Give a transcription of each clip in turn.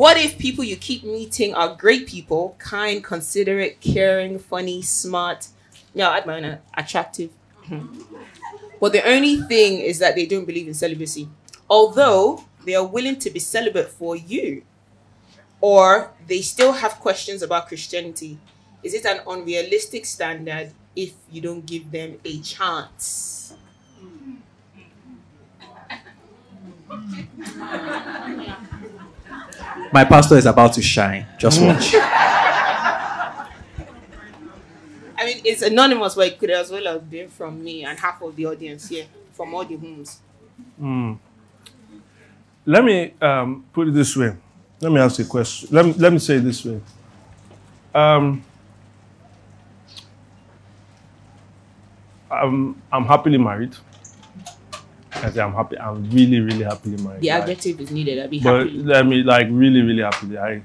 What if people you keep meeting are great people, kind, considerate, caring, funny, smart, yeah, I'd mind attractive. Hmm. but the only thing is that they don't believe in celibacy. Although they are willing to be celibate for you. Or they still have questions about Christianity. Is it an unrealistic standard if you don't give them a chance? My pastor is about to shine. Just watch. I mean, it's anonymous, but it could as well have been from me and half of the audience here, from all the homes. Let me um, put it this way. Let me ask you a question. Let me, let me say it this way. Um, I'm, I'm happily married. I say I'm happy. I'm really, really happily married. The adjective is needed. I'll be but happy. let me like really, really happily. I,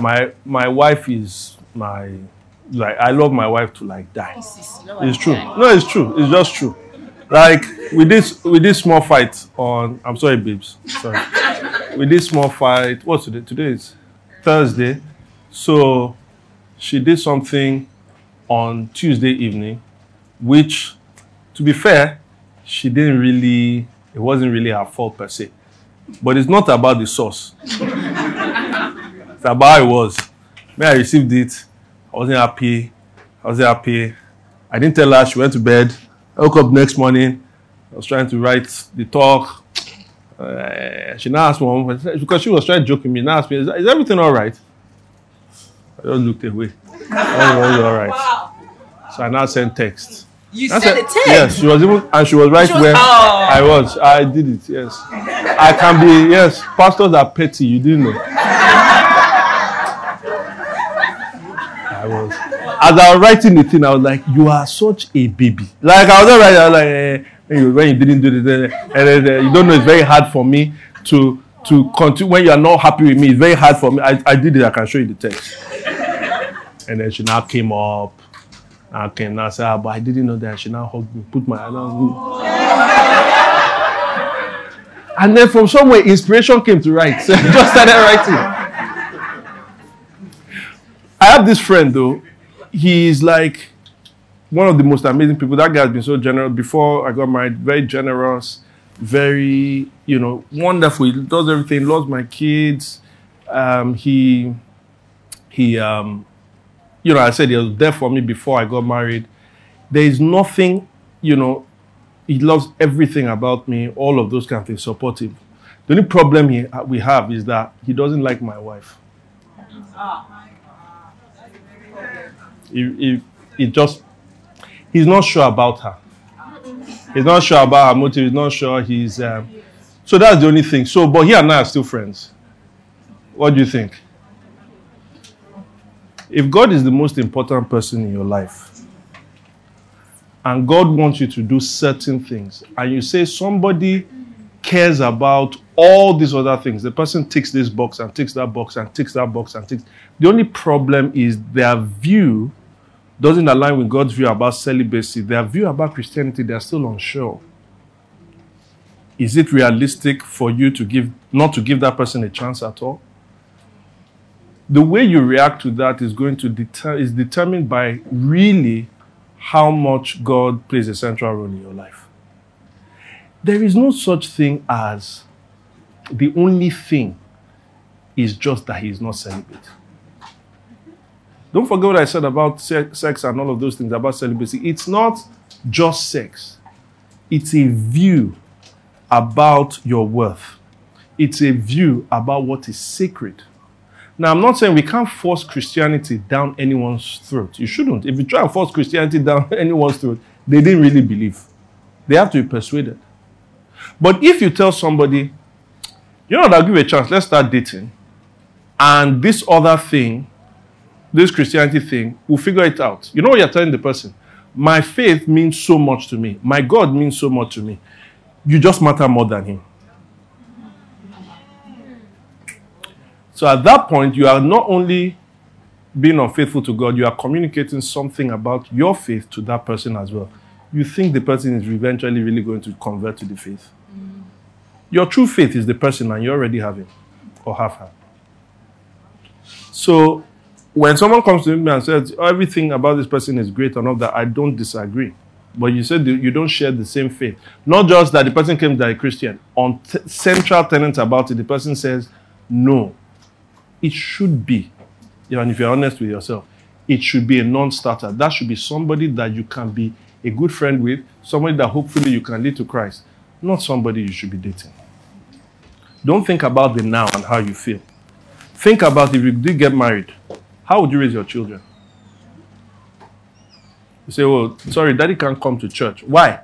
my my wife is my like I love my wife to like die. It's true. No, it's true. It's just true. Like with this with this small fight on I'm sorry, babes. Sorry. with this small fight, what's today? Today is Thursday. So she did something on Tuesday evening, which to be fair, she didn't really it wasn't really her fault per se. But it's not about the source. it's about how it was. When I received it, I wasn't happy. I wasn't happy. I didn't tell her. She went to bed. I woke up next morning. I was trying to write the talk. Uh, she now asked me, because she was trying to joke with me, now asked me, is, is everything all right? I just looked away. Everything was all right. So I now sent text. You I said the text. Yes, she was even, and she was right was- where Oh. I was. I did it, yes. I can be, yes, pastors are petty, you didn't know. I was. As I was writing the thing, I was like, you are such a baby. Like, I was not writing, I was like, eh, when, you, when you didn't do this, eh, eh, eh, eh, you don't know, it's very hard for me to to continue. When you are not happy with me, it's very hard for me. I, I did it, I can show you the text. And then she now came up. I came now say, ah, but I didn't know that. She now hugged me, put my hand on me. And then from somewhere, inspiration came to write. So I just started writing. I have this friend though. He is like one of the most amazing people. That guy has been so generous. Before I got married, very generous, very, you know, wonderful. He does everything, loves my kids. Um, he he um you know, I said he was there for me before I got married. There is nothing, you know, he loves everything about me, all of those kind of things, supportive. The only problem he, we have is that he doesn't like my wife. He, he, he just, he's not sure about her. He's not sure about her motive. He's not sure he's, um, so that's the only thing. So, but he and I are still friends. What do you think? If God is the most important person in your life, and God wants you to do certain things, and you say somebody cares about all these other things, the person ticks this box and ticks that box and ticks that box and ticks. The only problem is their view doesn't align with God's view about celibacy. Their view about Christianity, they're still unsure. Is it realistic for you to give not to give that person a chance at all? The way you react to that is going to deter is determined by really how much God plays a central role in your life. There is no such thing as the only thing is just that he is not celibate. Don't forget what I said about se- sex and all of those things about celibacy. It's not just sex, it's a view about your worth, it's a view about what is sacred. Now, I'm not saying we can't force Christianity down anyone's throat. You shouldn't. If you try and force Christianity down anyone's throat, they didn't really believe. They have to be persuaded. But if you tell somebody, You know, I'll give you a chance. Let's start dating. And this other thing, this Christianity thing, we'll figure it out. You know what you're telling the person? My faith means so much to me. My God means so much to me. You just matter more than him. So at that point, you are not only being unfaithful to God, you are communicating something about your faith to that person as well. You think the person is eventually really going to convert to the faith. Mm. Your true faith is the person, and you already have him or have her. So when someone comes to me and says oh, everything about this person is great and all that, I don't disagree. But you said you don't share the same faith. Not just that the person came to a Christian. On t- central tenets about it, the person says, no, it should be and if you're honest with yourself, it should be a non-starter. That should be somebody that you can be a good friend with, somebody that hopefully you can lead to Christ, not somebody you should be dating. Don't think about the now and how you feel. Think about if you did get married, how would you raise your children? You say, "Well, sorry, daddy can't come to church. Why?"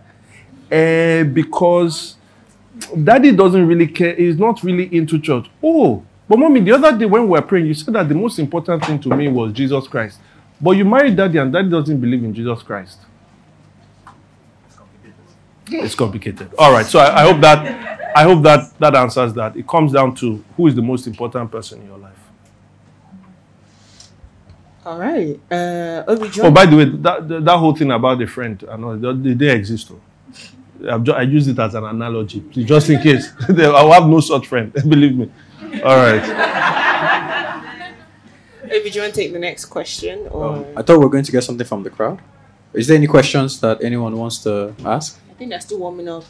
Uh, because daddy doesn't really care. He's not really into church. Oh, but mommy, the other day when we were praying, you said that the most important thing to me was Jesus Christ. But you married daddy and daddy doesn't believe in Jesus Christ. It's complicated. It's complicated. All right. So I, I hope that I hope that that answers that. It comes down to who is the most important person in your life. All right. Uh, oh, by the way, that, that, whole thing about the friend, I know they, they exist. Though. Just, I use it as an analogy, just in case. I have no such friend. Believe me. All right. Maybe do you want to take the next question? Or? Um, I thought we were going to get something from the crowd. Is there any questions that anyone wants to ask? I think that's still warming up.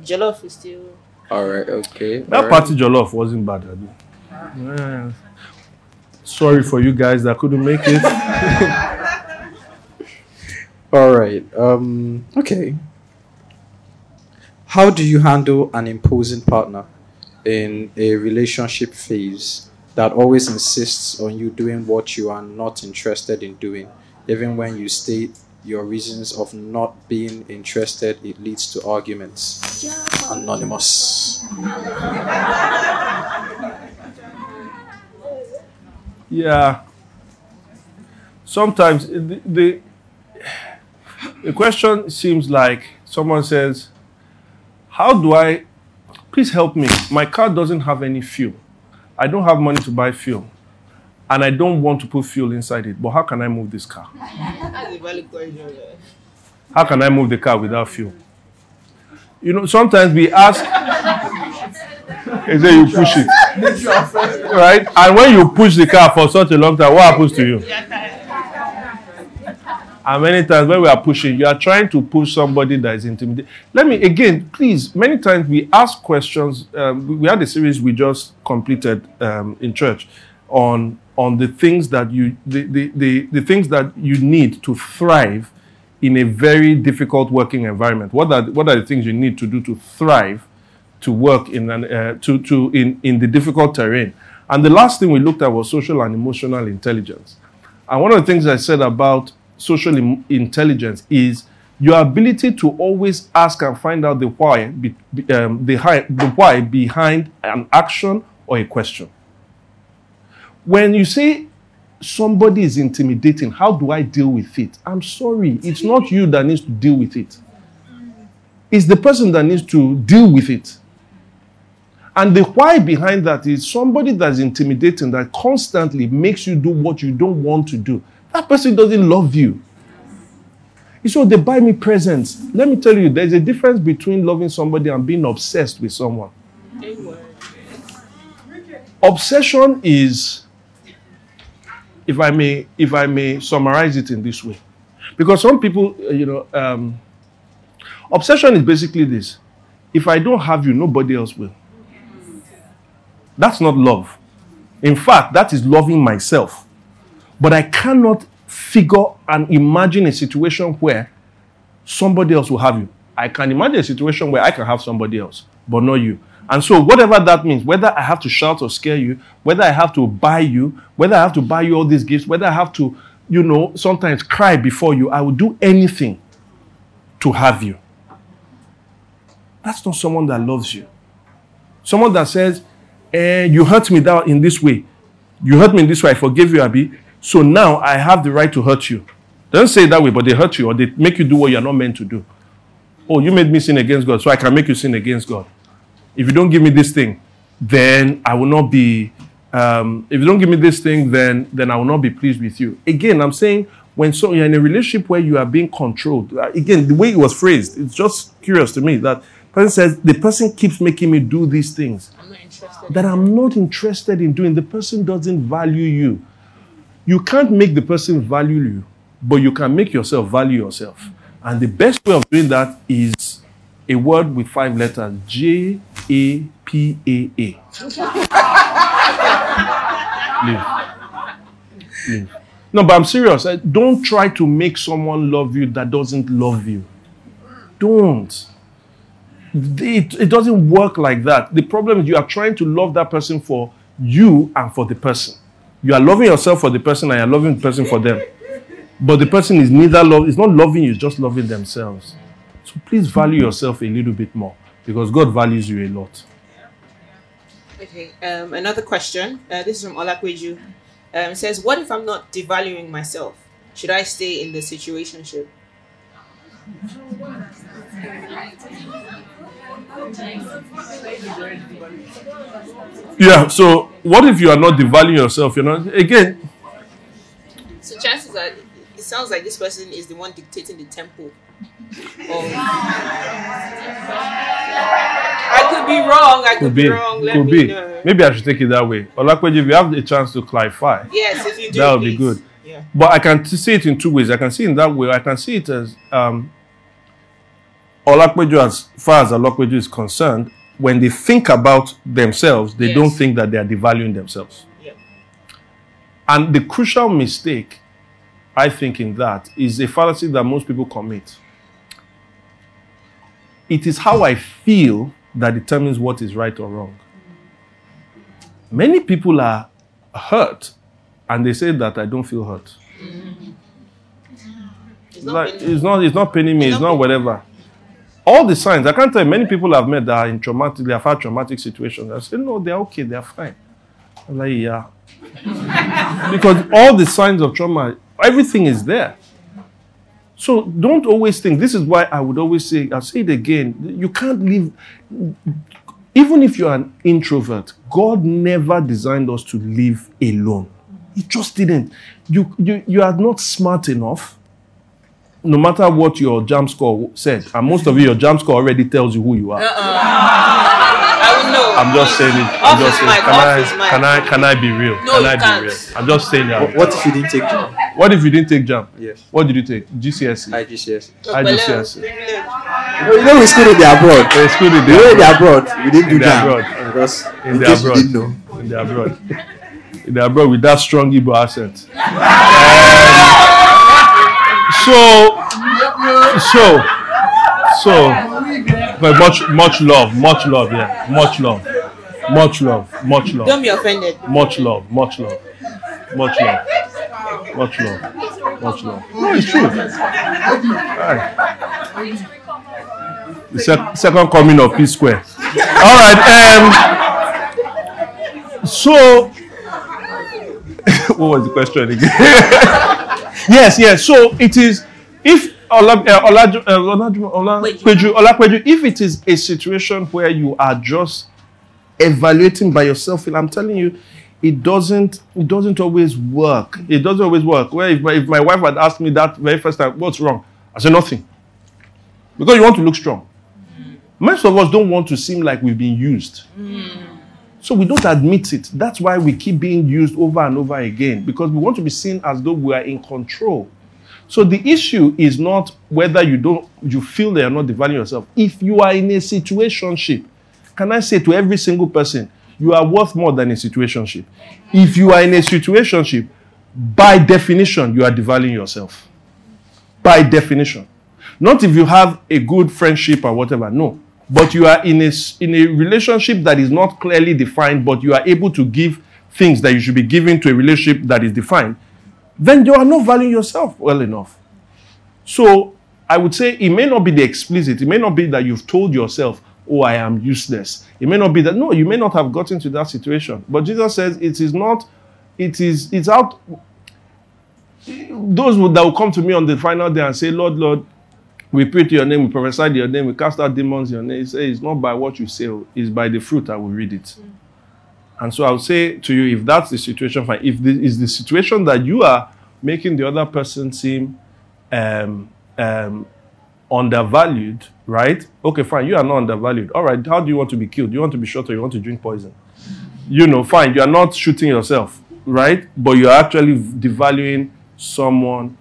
Jollof is still. All right. Okay. That All party right. jollof wasn't bad. Yeah. Sorry for you guys that couldn't make it. All right. Um. Okay. How do you handle an imposing partner? In a relationship phase that always insists on you doing what you are not interested in doing, even when you state your reasons of not being interested, it leads to arguments. Anonymous. Yeah. Sometimes the, the, the question seems like someone says, How do I Please help me. My car doesn't have any fuel. I don't have money to buy fuel. And I don't want to put fuel inside it. But how can I move this car? How can I move the car without fuel? You know, sometimes we ask, and then you push it. Right? And when you push the car for such a long time, what happens to you? And many times when we are pushing, you are trying to push somebody that is intimidated. Let me again, please. Many times we ask questions. Um, we had a series we just completed um, in church on on the things that you the, the, the, the things that you need to thrive in a very difficult working environment. What are what are the things you need to do to thrive, to work in an uh, to to in in the difficult terrain? And the last thing we looked at was social and emotional intelligence. And one of the things I said about social intelligence is your ability to always ask and find out the why, be, um, the, high, the why behind an action or a question. When you say somebody is intimidating, how do I deal with it? I'm sorry, it's not you that needs to deal with it. It's the person that needs to deal with it. And the why behind that is somebody that's intimidating that constantly makes you do what you don't want to do. That person doesn't love you. You so they buy me presents. Let me tell you, there's a difference between loving somebody and being obsessed with someone. Obsession is, if I may, if I may summarize it in this way, because some people, uh, you know, um, obsession is basically this: if I don't have you, nobody else will. That's not love. In fact, that is loving myself. But I cannot figure and imagine a situation where somebody else will have you. I can imagine a situation where I can have somebody else, but not you. And so, whatever that means, whether I have to shout or scare you, whether I have to buy you, whether I have to buy you all these gifts, whether I have to, you know, sometimes cry before you, I will do anything to have you. That's not someone that loves you. Someone that says, and you hurt me that in this way. You hurt me in this way. I forgive you, Abby. So now I have the right to hurt you. Don't say it that way, but they hurt you or they make you do what you're not meant to do. Oh, you made me sin against God, so I can make you sin against God. If you don't give me this thing, then I will not be. Um, if you don't give me this thing, then then I will not be pleased with you. Again, I'm saying when so you're in a relationship where you are being controlled. uh, Again, the way it was phrased, it's just curious to me that person says the person keeps making me do these things I'm not interested. that I'm not interested in doing. The person doesn't value you. You can't make the person value you, but you can make yourself value yourself. And the best way of doing that is a word with five letters J A P A A. No, but I'm serious. Eh, Don't try to make someone love you that doesn't love you. Don't it, it doesn't work like that. The problem is you are trying to love that person for you and for the person. You are loving yourself for the person and you're loving the person for them. But the person is neither love, it's not loving you, it's just loving themselves. So please value yourself a little bit more because God values you a lot. Okay. Um, another question. Uh, this is from Olakweju. Um, it says, "What if I'm not devaluing myself? Should I stay in the situationship?" Yeah, so what if you are not devaluing yourself? You know, again, So chances are, it sounds like this person is the one dictating the tempo. Of... I could be wrong. I could, could be, be, wrong. Let could me be. know. Maybe I should take it that way. Olakweji, if you have a chance to clarify, Yes, if you do, That would be good. Yeah. But I can t- see it in two ways. I can see it in that way. I can see it as um, as far as Olakpeju is concerned, when they think about themselves, they Yes. don't think that they are devaluing themselves. Yeah. And the crucial mistake, I think, in that is a fallacy that most people commit. It is how I feel that determines what is right or wrong. Many people are hurt and they say that I don't feel hurt. It's not Like, been- it's not it's not paining me, It's it's not not whatever. All the signs, I can't tell you, many people I've met that are in traumatic, they have had traumatic situations. I say, no, they're okay, they're fine. I'm like, yeah. because all the signs of trauma, everything is there. So don't always think, this is why I would always say, I'll say it again, you can't live, even if you're an introvert, God never designed us to live alone. He just didn't. You, you, you are not smart enough no matter what your JAMB score said, and most of you, your JAMB score already tells you who you are. Uh-uh. I would know. I'm just saying it. I'm just saying, mic, can I, can I, can I be real? No, can you I can't. be real? I'm just saying that. What if you didn't take JAMB? What if you didn't take JAMB? Yes. What did you take? GCSE. IGCS. IGCSE. You know, you know we school in the abroad. They schooled in You know in the the abroad, we didn't do In the JAMB. abroad. Because In in the abroad. didn't know. in the abroad. In the abroad with that strong Igbo accent. So, so, so, but much, much love, much love, yeah, much love, much love, much love. Don't be offended. Much love, much love, much love, much love, much love. No, it's true. Aye. The sec- second coming of P Square. All right. Um. So, what was the question again? yes, yes. So it is if Ola, uh, uh, Olaju, Olakweju, Olakweju, if it is a situation where you are just evaluating by yourself, and I'm telling you, it doesn't it doesn't always work. It doesn't always work. Where if my, if my wife had asked me that very first time, what's wrong? I said nothing. Because you want to look strong. Most of us don't want to seem like we've been used. So we don't admit it. That's why we keep being used over and over again because we want to be seen as though we are in control. So the issue is not whether you don't you feel that you're not devaluing yourself. If you are in a situationship, can I say to every single person, you are worth more than a situationship. If you are in a situationship, by definition, you are devaluing yourself. By definition. Not if you have a good friendship or whatever, no. But you are in a, in a relationship that is not clearly defined, but you are able to give things that you should be giving to a relationship that is defined, then you are not valuing yourself well enough. So I would say it may not be the explicit, it may not be that you've told yourself, oh, I am useless. It may not be that. No, you may not have gotten to that situation. But Jesus says it is not, it is, it's out. Those that will come to me on the final day and say, Lord, Lord, we pray to your name, we prophesy to your name, we cast out demons in your name. He says, it's not by what you say, it's by the fruit I will read it. Mm. And so I'll say to you, if that's the situation, fine. If this is the situation that you are making the other person seem um, um, undervalued, right? Okay, fine. You are not undervalued. All right. How do you want to be killed? You want to be shot or you want to drink poison? You know, fine. You are not shooting yourself, right? But you are actually devaluing someone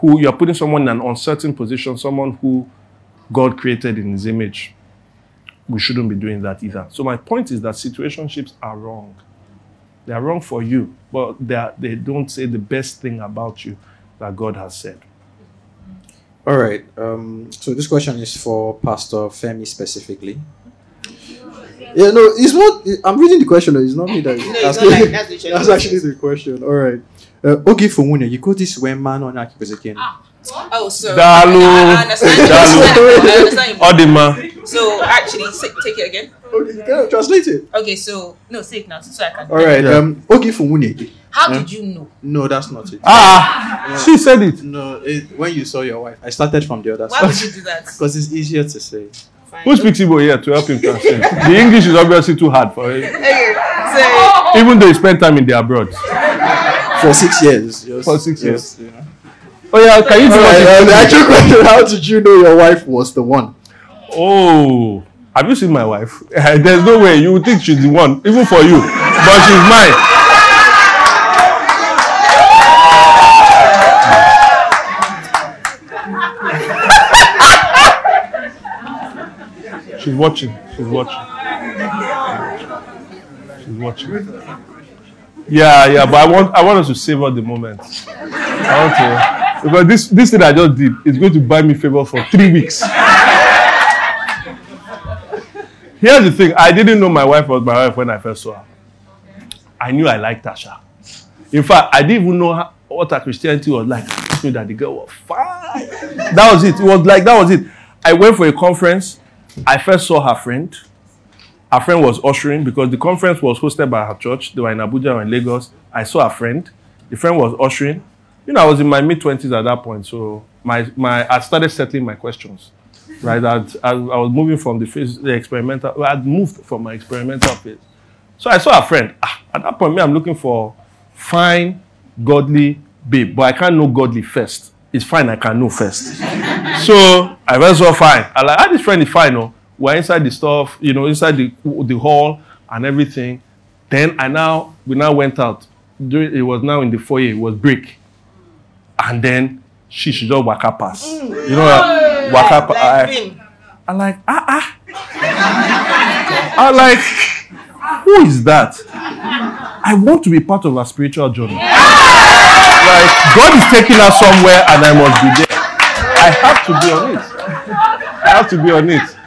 who you are putting someone in an uncertain position, someone who God created in His image. We shouldn't be doing that either. So my point is that situationships are wrong. They are wrong for you, but they, are, they don't say the best thing about you that God has said. All right. Um, so this question is for Pastor Femi specifically. Yeah, no, it's not. I'm reading the question. It's not me that is no, asking. Like, that's, that's actually the question. All right. Uh, okay, for one, you got this when man on Akikozeken. Ah. Oh, so Dalu. I, I understand. Dalu. I understand. Odima. So actually, take it again. Okay, can translate it? Okay, so no, say it now, so I can. All right. Yeah. Um. Okay, for one. How did you know? No, that's not it. Ah, yeah. she said it. No, it, when you saw your wife, I started from the other Why side. would you do that? Because it's easier to say. Fine. Who speaks Igbo here to help him translate? the English is obviously too hard for him. Okay, so even though he spent time in the abroad for six years. Yes, for six yes, years. Yeah. Oh yeah, can you do right, uh, the actual question? How did you know your wife was the one? Oh, have you seen my wife? There's no way you would think she's the one, even for you, but she's mine. She's watching. She's watching. She's watching. Yeah, yeah, but I want I want us to savor the moment. I want to because this this thing I just did is going to buy me favor for three weeks. Here's the thing: I didn't know my wife was my wife when I first saw her. I knew I liked Tasha. In fact, I didn't even know how, what her Christianity was like. I knew that the girl was fine. That was it. It was like that was it. I went for a conference. I first saw her friend. Her friend was ushering because the conference was hosted by her church. They were in Abuja or in Lagos. I saw a friend. The friend was ushering. You know, I was in my mid twenties at that point, so my my I started settling my questions. Right, I'd, I, I was moving from the phase, the experimental. I'd moved from my experimental phase. So I saw a friend. Ah, at that point, me, I'm looking for fine, godly babe, but I can't know godly first. It's fine, I can know first. so I went so fine. I like, ah, this friend is fine, no? We're inside the stuff, you know, inside the the hall and everything. Then I now we now went out. It was now in the foyer. It was break, and then she should just waka pass. You know, uh, waka pass. I, I like ah ah. I like who is that? I want to be part of a spiritual journey. Like God is taking us somewhere, and I must be there. I have to be on it. I have to be on it.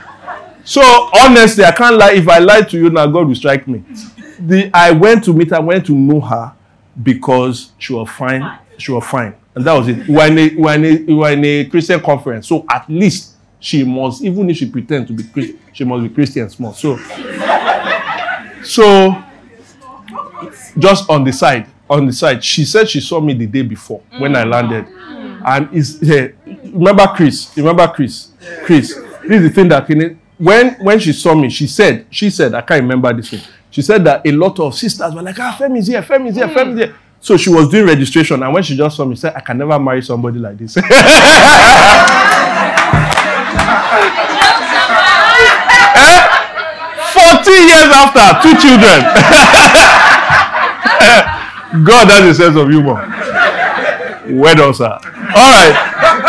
So honestly, I can't lie. If I lie to you now, God will strike me. The I went to meet her, I went to know her because she was fine. She was fine, and that was it. We were in a, we were in a, we were in a Christian conference, so at least she must, even if she pretend to be Christian, she must be Christian small. So, so just on the side, on the side, she said she saw me the day before when I landed, and is yeah, remember Chris? Remember Chris? Chris. This is the thing that when when she saw me, she said, she said, I can't remember this one. She said that a lot of sisters were like, ah, Femi is here, Femi is here, Femi is here. So she was doing registration, and when she just saw me, she said, I can never marry somebody like this. eh? 40 years after, two children. God has a sense of humor. Well done, sir. All right.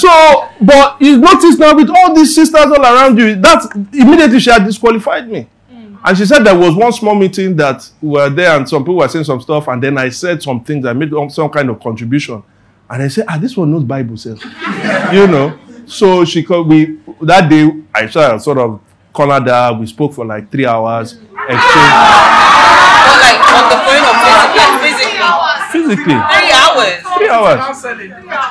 So, but you notice now with all these sisters all around you, that immediately she had disqualified me. Mm. And she said there was one small meeting that we were there and some people were saying some stuff, and then I said some things, I made some kind of contribution. And I said, ah, this one knows Bible says. you know. So she called me that day, I sort of cornered her, we spoke for like three hours, exchanged. But like on the phone or physically? Physically. Three hours. Three hours.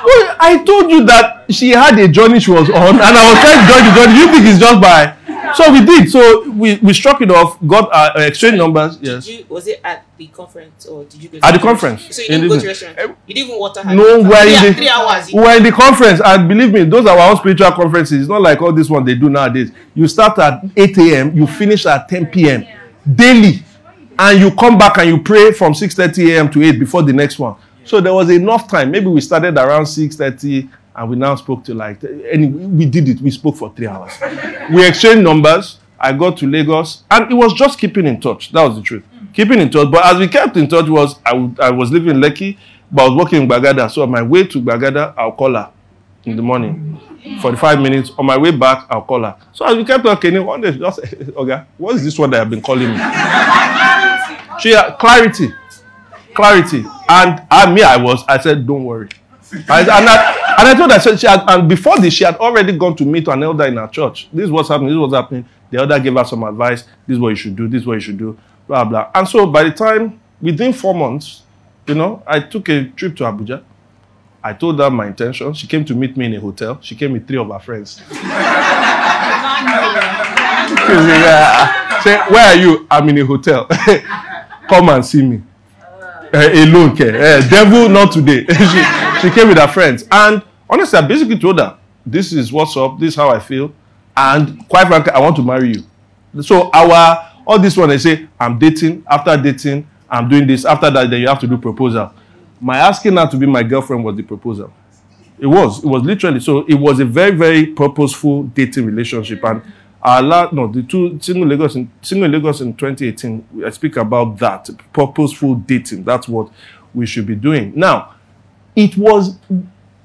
Well, I told you that she had a journey she was on, and I was trying to join the journey. You think it's just by so we did. So we, we struck it off, got our uh, exchange numbers. Yes. You, was it at the conference or did you go at the conference? So you didn't go to restaurant. You didn't even water. No, we're in the three hours. We're in the conference, and believe me, those are our own spiritual conferences. It's not like all this one they do nowadays. You start at 8 a.m., you finish at 10 p.m. daily, and you come back and you pray from 6:30 a.m. to 8 before the next one. So there was enough time. Maybe we started around 6:30 and we now spoke to like anyway, we did it. We spoke for three hours. we exchanged numbers. I got to Lagos, and it was just keeping in touch. That was the truth. Mm. Keeping in touch. But as we kept in touch, was I, w- I was living in Lekki, but I was working in Gbagada. So on my way to Gbagada, I'll call her in the morning. 45 minutes. On my way back, I'll call her. So as we kept talking, one day she just said, Okay, what is this one that have been calling me? she had clarity. Clarity. And I, me, I was, I said, Don't worry. I, and, I, and I told her, she had, and before this, she had already gone to meet an elder in her church. This is what's happening. This is what's happening. The elder gave her some advice. This is what you should do. This is what you should do. Blah blah. And so by the time within four months, you know, I took a trip to Abuja. I told her my intention. She came to meet me in a hotel. She came with three of her friends. Say, where are you? I'm in a hotel. Come and see me. Uh, alone. Uh, devil, not today. she, she came with her friends. And honestly, I basically told her, this is what's up. This is how I feel. And quite frankly, I want to marry you. So our all this one, they say, I'm dating. After dating, I'm doing this. After that, then you have to do proposal. My asking her to be my girlfriend was the proposal. It was. It was literally. So it was a very, very purposeful dating relationship. And our last, no, the two single Lagos in single Lagos in 2018. I speak about that purposeful dating. That's what we should be doing. Now, it was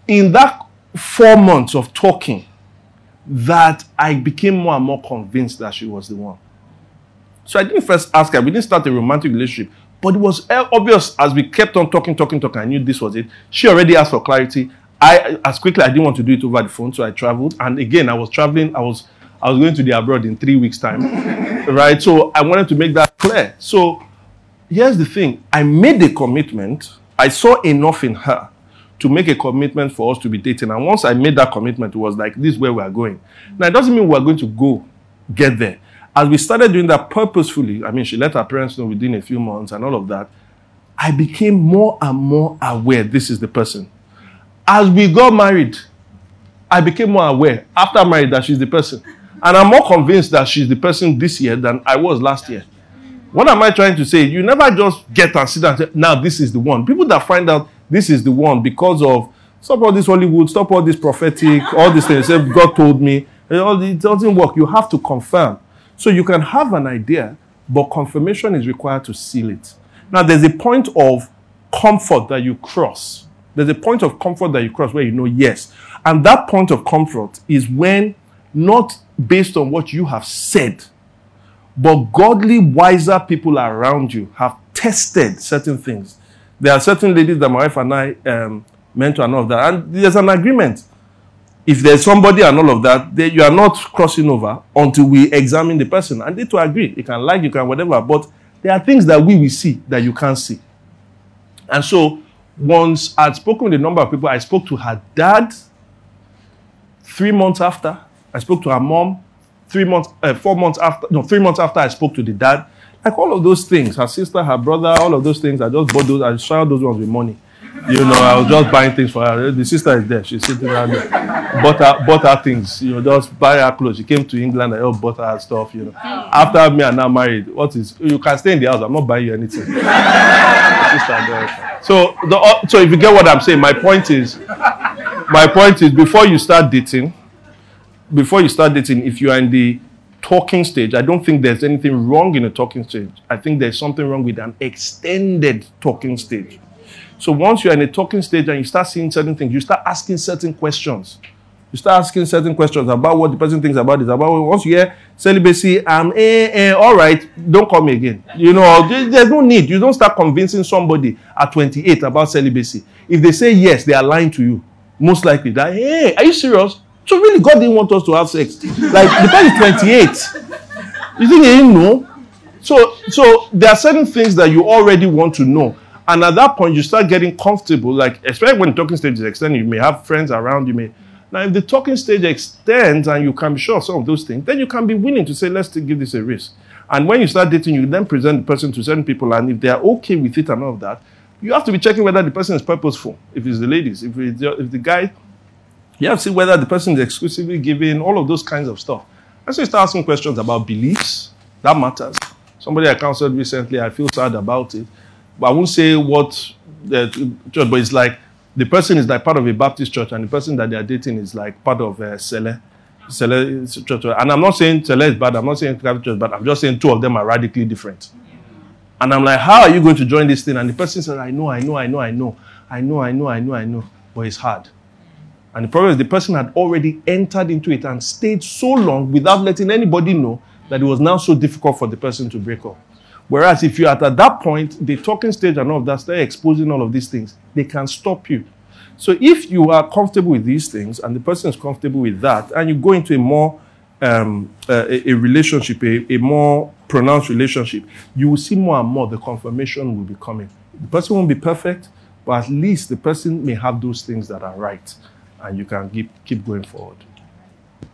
in that four months of talking that I became more and more convinced that she was the one. So I didn't first ask her, we didn't start a romantic relationship, but it was obvious as we kept on talking, talking, talking. I knew this was it. She already asked for clarity. I, as quickly, I didn't want to do it over the phone, so I traveled. And again, I was traveling. I was, I was going to the abroad in three weeks' time, right? So I wanted to make that clear. So here's the thing: I made a commitment. I saw enough in her to make a commitment for us to be dating. And once I made that commitment, it was like, this is where we are going. Now, it doesn't mean we're going to go get there. As we started doing that purposefully, I mean, she let her parents know within a few months and all of that, I became more and more aware this is the person. As we got married, I became more aware after married that she's the person. And I'm more convinced that she's the person this year than I was last year. What am I trying to say? You never just get and sit and say, now this is the one. People that find out this is the one because of stop all this Hollywood, stop all this prophetic, all these things. God told me. It doesn't work. You have to confirm. So you can have an idea, but confirmation is required to seal it. Now, there's a point of comfort that you cross. There's a point of comfort that you cross where you know, yes. And that point of comfort is when not based on what you have said, but godly, wiser people around you have tested certain things there are certain ladies that my wife and I um, mentor and all of that, and there's an agreement. If there's somebody and all of that, they, you are not crossing over until we examine the person. And they to agree. You can like, you can whatever, but there are things that we will see that you can't see. And so, once I'd spoken with a number of people, I spoke to her dad three months after. I spoke to her mom three months, uh, four months after, no, three months after I spoke to the dad. Like all of those things, her sister, her brother, all of those things, I just bought those, I shared those ones with money. You know, I was just buying things for her. The sister is there, she's sitting around there. Bought her, bought her things, you know, just buy her clothes. She came to England, I just bought her stuff, you know. After me and now married, what is, you can stay in the house, I'm not buying you anything. sister there. So, the, uh, so if you get what I'm saying, my point is, my point is before you start dating, before you start dating, if you are in the talking stage, I don't think there's anything wrong in a talking stage. I think there's something wrong with an extended talking stage. So once you're in a talking stage and you start seeing certain things, you start asking certain questions. You start asking certain questions about what the person thinks about this. About once you hear celibacy, um, eh, eh, all right, don't call me again. You know, there's no need. You don't start convincing somebody at 28 about celibacy. If they say yes, they are lying to you. Most likely that, hey, are you serious? So really, God didn't want us to have sex. Like the guy is 28. You think he didn't know? So, so there are certain things that you already want to know. And at that point, you start getting comfortable. Like, especially when the talking stage is extended, you may have friends around, you may, Now, if the talking stage extends and you can be sure of some of those things, then you can be willing to say, let's give this a risk. And when you start dating, you then present the person to certain people, and if they are okay with it and all of that, you have to be checking whether the person is purposeful. If it's the ladies, if, it's, if the guy, you have to see whether the person is exclusively giving, all of those kinds of stuff. And so you start asking questions about beliefs. That matters. Somebody I counseled recently, I feel sad about it. But I won't say what the church, but it's like the person is like part of a Baptist church, and the person that they are dating is like part of a uh, Cele. Cele church. And I'm not saying Cele is bad, I'm not saying Catholic church, but I'm just saying two of them are radically different. And I'm like, how are you going to join this thing? And the person said, I know, I know, I know, I know, I know, I know, I know, I know. But it's hard. And the problem is the person had already entered into it and stayed so long without letting anybody know that it was now so difficult for the person to break up. Whereas if you're at, at that point, the talking stage and all of that, start exposing all of these things, they can stop you. So if you are comfortable with these things and the person is comfortable with that, and you go into a more um, uh, a, relationship, a, a, more pronounced relationship, you will see more and more the confirmation will be coming. The person won't be perfect, but at least the person may have those things that are right, and you can keep keep going forward.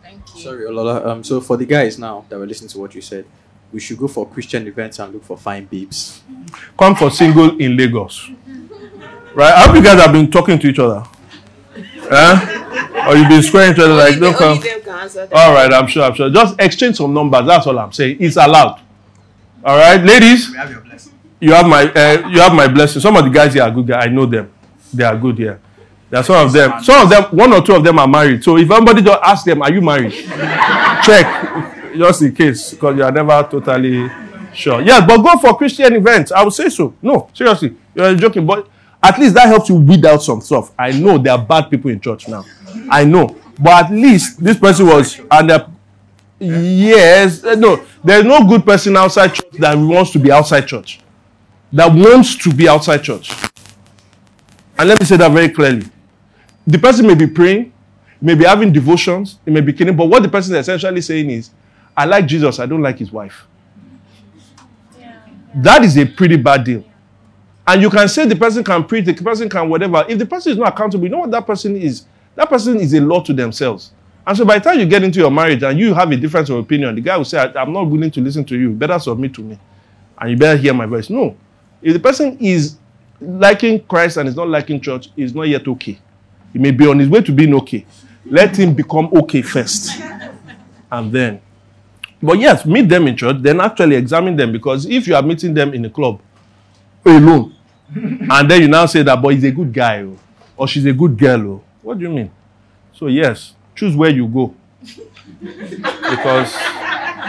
Thank you. Sorry, Olola. Um, so for the guys now that were listening to what you said, we should go for Christian events and look for fine babes. Come for single in Lagos. Right? I hope you guys have been talking to each other. Eh? Or you've been squaring each other like, don't come. All right, I'm sure, I'm sure. Just exchange some numbers. That's all I'm saying. It's allowed. All right, ladies. Have you have my uh, you have my blessing. Some of the guys here are good guys. I know them. They are good here. There are some of them. Some of them, one or two of them are married. So if anybody just ask them, "Are you married?" Check just in case, because you are never totally sure. Yeah, but go for Christian events. I would say so. No, seriously, you're joking, but at least that helps you weed out some stuff. I know there are bad people in church now. I know, but at least this person was. Uh, yes, uh, no, there's no good person outside church that wants to be outside church. That wants to be outside church. And let me say that very clearly. The person may be praying, may be having devotions, he may be killing, but what the person is essentially saying is, I like Jesus, I don't like his wife. Yeah. That is a pretty bad deal. And you can say the person can preach, the person can whatever. If the person is not accountable, you know what that person is? That person is a law to themselves. And so by the time you get into your marriage and you have a difference of opinion, the guy will say, I'm not willing to listen to you. Better submit to me. And you better hear my voice. No. If the person is liking Christ and is not liking church, is not yet okay. He may be on his way to being okay. Let him become okay first. And then but yes, meet them in church, then actually examine them because if you are meeting them in a club alone, and then you now say that boy is a good guy oh, or she's a good girl, oh, what do you mean? So yes, choose where you go because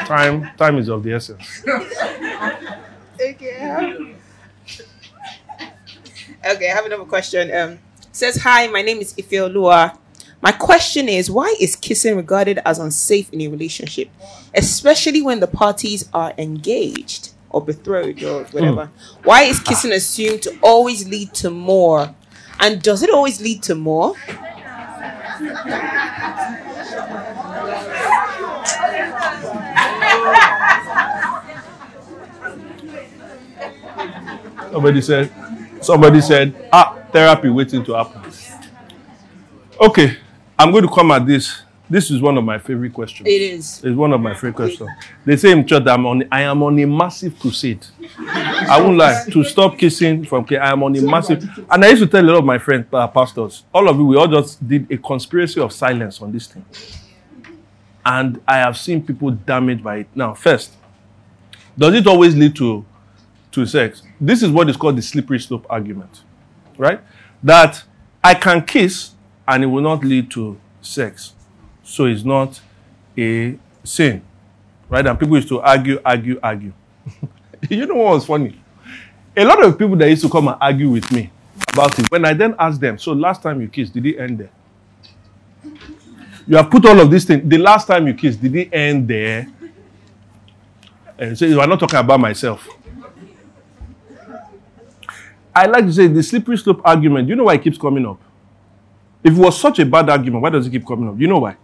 time time is of the essence. okay. Okay, I have another question. Um, says hi, my name is Ife Lua. My question is why is kissing regarded as unsafe in a relationship, especially when the parties are engaged or betrothed or whatever? Mm. Why is kissing assumed to always lead to more? And does it always lead to more? Somebody said, somebody said, ah, therapy waiting to happen. Okay, I'm going to come at this. This is one of my favorite questions. It is. It's one of my favorite questions. They say in church that I'm on, I am on a massive crusade. I won't lie. To stop kissing from I am on a massive. And I used to tell a lot of my friends, uh, pastors, all of you, we all just did a conspiracy of silence on this thing. And I have seen people damaged by it. Now, first, does it always lead to, to sex? This is what is called the slippery slope argument, right? That I can kiss and it will not lead to sex. So it's not a sin. Right? And people used to argue, argue, argue. you know what was funny? A lot of people that used to come and argue with me about it, when I then asked them, so last time you kissed, did it end there? You have put all of these things. The last time you kissed, did it end there? And so you are not talking about myself. I like to say the slippery slope argument. You know why it keeps coming up? If it was such a bad argument, why does it keep coming up? You know why?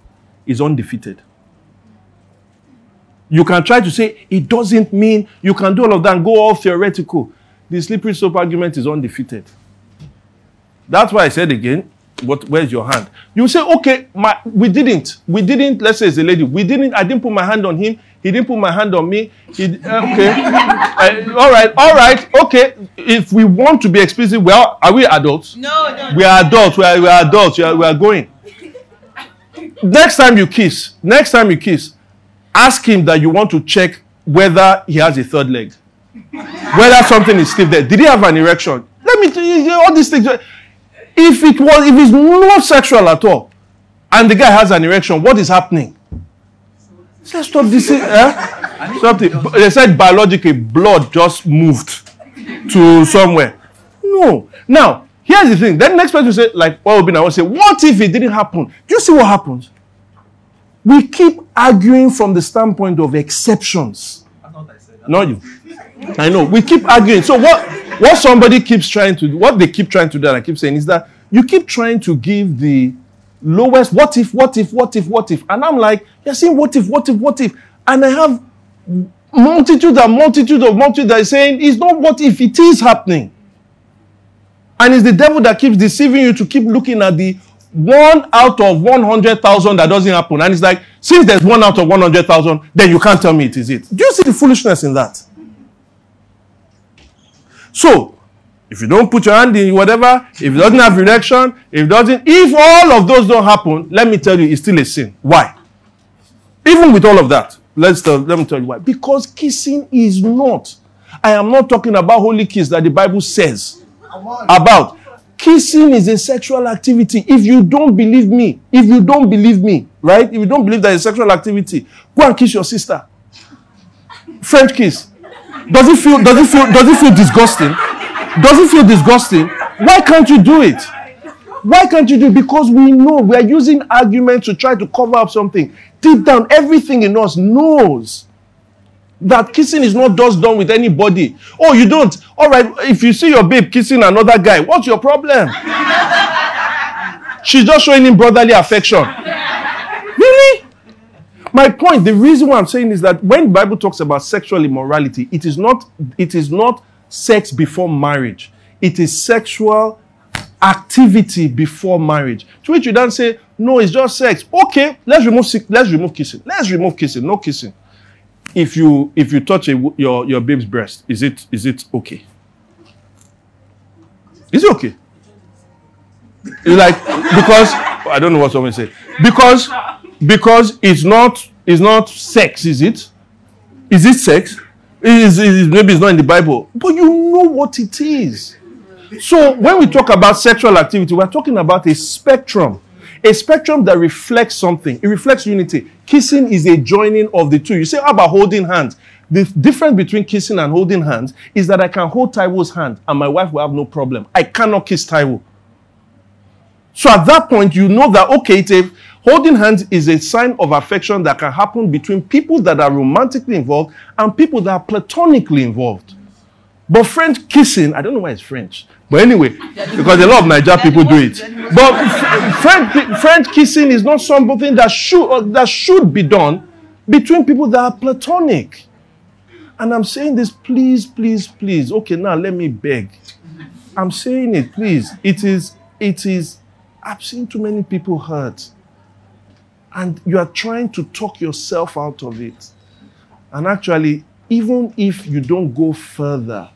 It's undefeated. You can try to say it doesn't mean you can do all of that and go all theoretical. The slippery slope argument is undefeated. That's why I said again, What? Where's your hand? You say, okay, my we didn't. We didn't. Let's say it's a lady. We didn't. I didn't put my hand on him. He didn't put my hand on me. He, okay. all right. All right. Okay. If we want to be explicit, well, are we adults? No, no. We are adults. We are, we are adults. We are, we are going. Next time you kiss, next time you kiss, ask him that you want to check whether he has a third leg, whether something is stiff there. Did he have an erection? Let me tell you all these things. If it was, if it's not sexual at all, and the guy has an erection, what is happening? Say, stop this. Eh? Stop it. They said biologically, blood just moved to somewhere. No. Now, here's the thing. Then next person say, like, what would be now? Say, what if it didn't happen? Do you see what happens? We keep arguing from the standpoint of exceptions. Not you. I know. We keep arguing. So what what somebody keeps trying to do, what they keep trying to do, and I keep saying is that you keep trying to give the lowest what if, what if, what if, what if. And I'm like, you're saying what if, what if, what if. And I have multitude and multitude of multitude that is saying it's not what if it is happening. And it's the devil that keeps deceiving you to keep looking at the one out of 100,000 that doesn't happen. And it's like, since there's one out of 100,000, then you can't tell me it is it. Do you see the foolishness in that? So, if you don't put your hand in whatever, if it doesn't have erection, if it doesn't, if all of those don't happen, let me tell you, it's still a sin. Why? Even with all of that, let's tell, let me tell you why. Because kissing is not. I am not talking about holy kiss that the Bible says about. Kissing is a sexual activity. If you don't believe me, if you don't believe me, right? If you don't believe that it's sexual activity, go and kiss your sister. French kiss. Does it feel does it feel does it feel disgusting? Does it feel disgusting? Why can't you do it? Why can't you do it? Because we know we are using arguments to try to cover up something. Deep down, everything in us knows that kissing is not just done with anybody. Oh, you don't. All right, if you see your babe kissing another guy, what's your problem? She's just showing him brotherly affection. Really? My point, the reason why I'm saying is that when Bible talks about sexual immorality, it is not it is not sex before marriage. It is sexual activity before marriage. To which you then say, no, it's just sex. Okay, let's remove let's remove kissing. Let's remove kissing. No kissing. If you if you touch a, your your babe's breast, is it is it okay? Is it okay? It's like because I don't know what someone said. because because it's not it's not sex, is it? Is it sex? Is maybe it's not in the Bible, but you know what it is. So when we talk about sexual activity, we're talking about a spectrum, a spectrum that reflects something. It reflects unity. Kissing is a joining of the two. You say, how about holding hands? The difference between kissing and holding hands is that I can hold Taiwo's hand and my wife will have no problem. I cannot kiss Taiwo. So at that point, you know that, okay, Dave, holding hands is a sign of affection that can happen between people that are romantically involved and people that are platonically involved. But French kissing, I don't know why it's French. But anyway, because a lot of Niger people do it. But French, French kissing is not something that should, uh, that should be done between people that are platonic. And I'm saying this, please, please, please. Okay, now let me beg. I'm saying it, please. It is, it is I've seen too many people hurt. And you are trying to talk yourself out of it. And actually, even if you don't go further,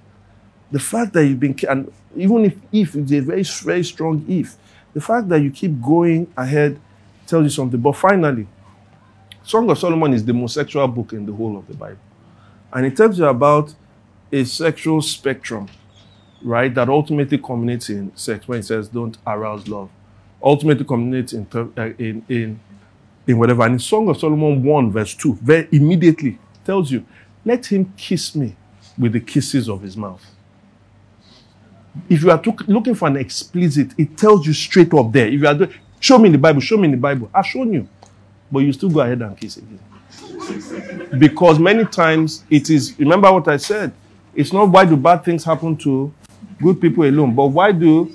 the fact that you've been, and even if if it's a very, very strong if, the fact that you keep going ahead tells you something. But finally, Song of Solomon is the most sexual book in the whole of the Bible. And it tells you about a sexual spectrum, right, that ultimately culminates in sex when it says, don't arouse love ultimately culminates in, uh, in, in, in whatever. And in Song of Solomon 1, verse 2, very immediately tells you, let him kiss me with the kisses of his mouth. If you are to, looking for an explicit, it tells you straight up there. If you are doing, show me in the Bible, show me in the Bible. I've shown you. But you still go ahead and kiss again. because many times it is, remember what I said, it's not why do bad things happen to good people alone, but why do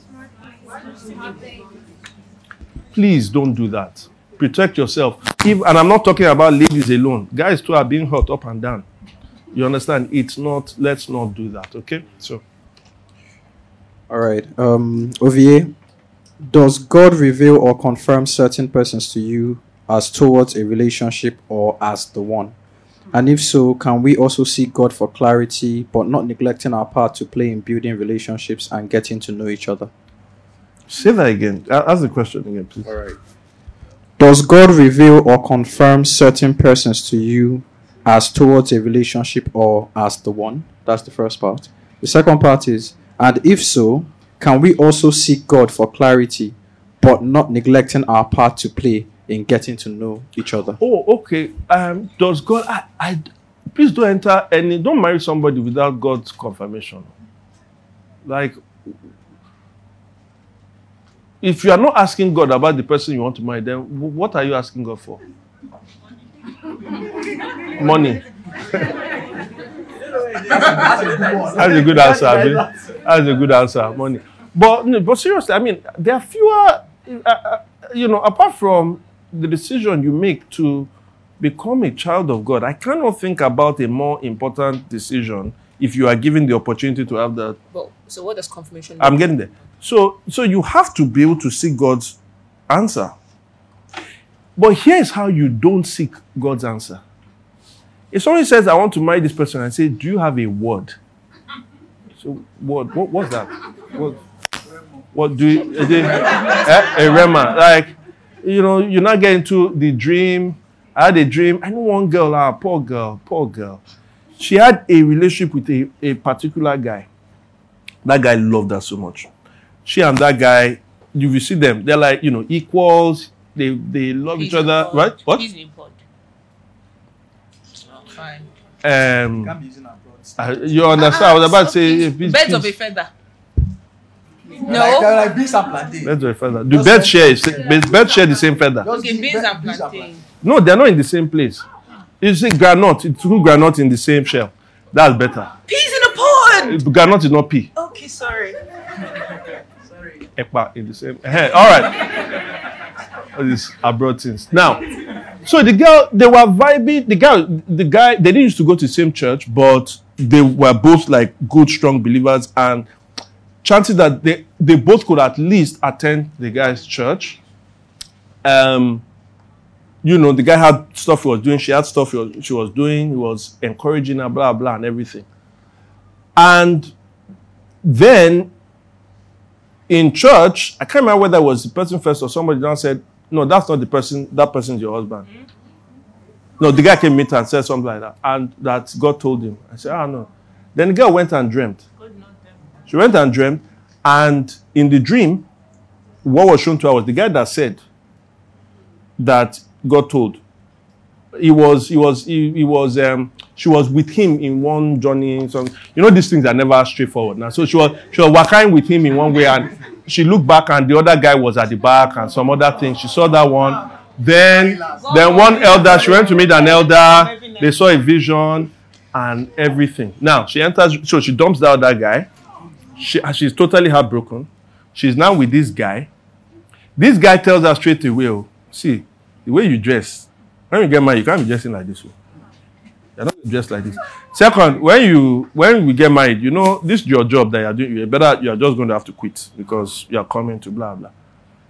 Please don't do that. Protect yourself. If, and I'm not talking about ladies alone. Guys too are being hurt up and down. You understand? It's not, let's not do that, okay? So. All right. Um, Ovie, Does God reveal or confirm certain persons to you as towards a relationship or as the one? And if so, can we also seek God for clarity, but not neglecting our part to play in building relationships and getting to know each other? Say that again. A- Ask the question again, please. All right. Does God reveal or confirm certain persons to you as towards a relationship or as the one? That's the first part. The second part is, and if so, can we also seek God for clarity, but not neglecting our part to play in getting to know each other? Oh, okay. Um, does God? I, I, please don't enter any. Don't marry somebody without God's confirmation. Like, if you are not asking God about the person you want to marry, then what are you asking God for? Money. That's a good answer. Abi. That's a good answer. Money. But but seriously, I mean, there are fewer. Uh, uh, you know, apart from the decision you make to become a child of God, I cannot think about a more important decision if you are given the opportunity to have that. But so what does confirmation? I'm getting there. So, so you have to be able to seek God's answer. But here's how you don't seek God's answer. If somebody says, "I want to marry this person," I say, "Do you have a word?" So, word. What? What's that? What? What do you? Eh, a rhema? Like, you know, you're not getting to the dream. I had a dream. I know one girl, ah, poor girl, poor girl. She had a relationship with a, a particular guy. That guy loved her so much. She and that guy, you will see them. They're like, you know, equals. They they love each other, right? What? He's in pod. Fine. Um, uh, you understand? I was about to say, eh, peace, Birds of a feather. No. they're like beans and plantain. Birds of a feather. Do birds share? is- Birds share the same feather? Just Okay, give beans and beans plantain. No, they're not in the same place. You see, granite. It's two granite in the same shell. That's better. Peas in a pod. Granite is not pea. Okay, sorry. Ekpa in the same. All right. All these abroad things. Now, so the girl, they were vibing. The girl, the guy, they didn't used to go to the same church, but they were both like good, strong believers, and chances that they they both could at least attend the guy's church. Um, you know, the guy had stuff he was doing. She had stuff was, she was doing. He was encouraging her, blah blah, and everything. And then in church, I can't remember whether it was the person first or somebody down said, No, that's not the person, that person's your husband. No, the guy came meet her and said something like that. And that God told him. I said, Ah, no. Then the girl went and dreamt. She went and dreamt, and in the dream, what was shown to her was the guy that said that God told. He was, he was, he, he was, um, she was with him in one journey. Some, you know, these things are never straightforward. Now, so she was, she was walking with him in one way, and she looked back, and the other guy was at the back, and some other things. She saw that one. Then, then one elder, she went to meet an elder. They saw a vision and everything. Now she enters, so she dumps the other guy. She, she's totally heartbroken. She's now with this guy. This guy tells her straight away, oh, see, the way you dress, when you get married, you can't be dressing like this. oh. You're not dressed like this. Second, when you when we get married, you know this is your job that you're doing. You're better you are just going to have to quit because you are coming to blah blah.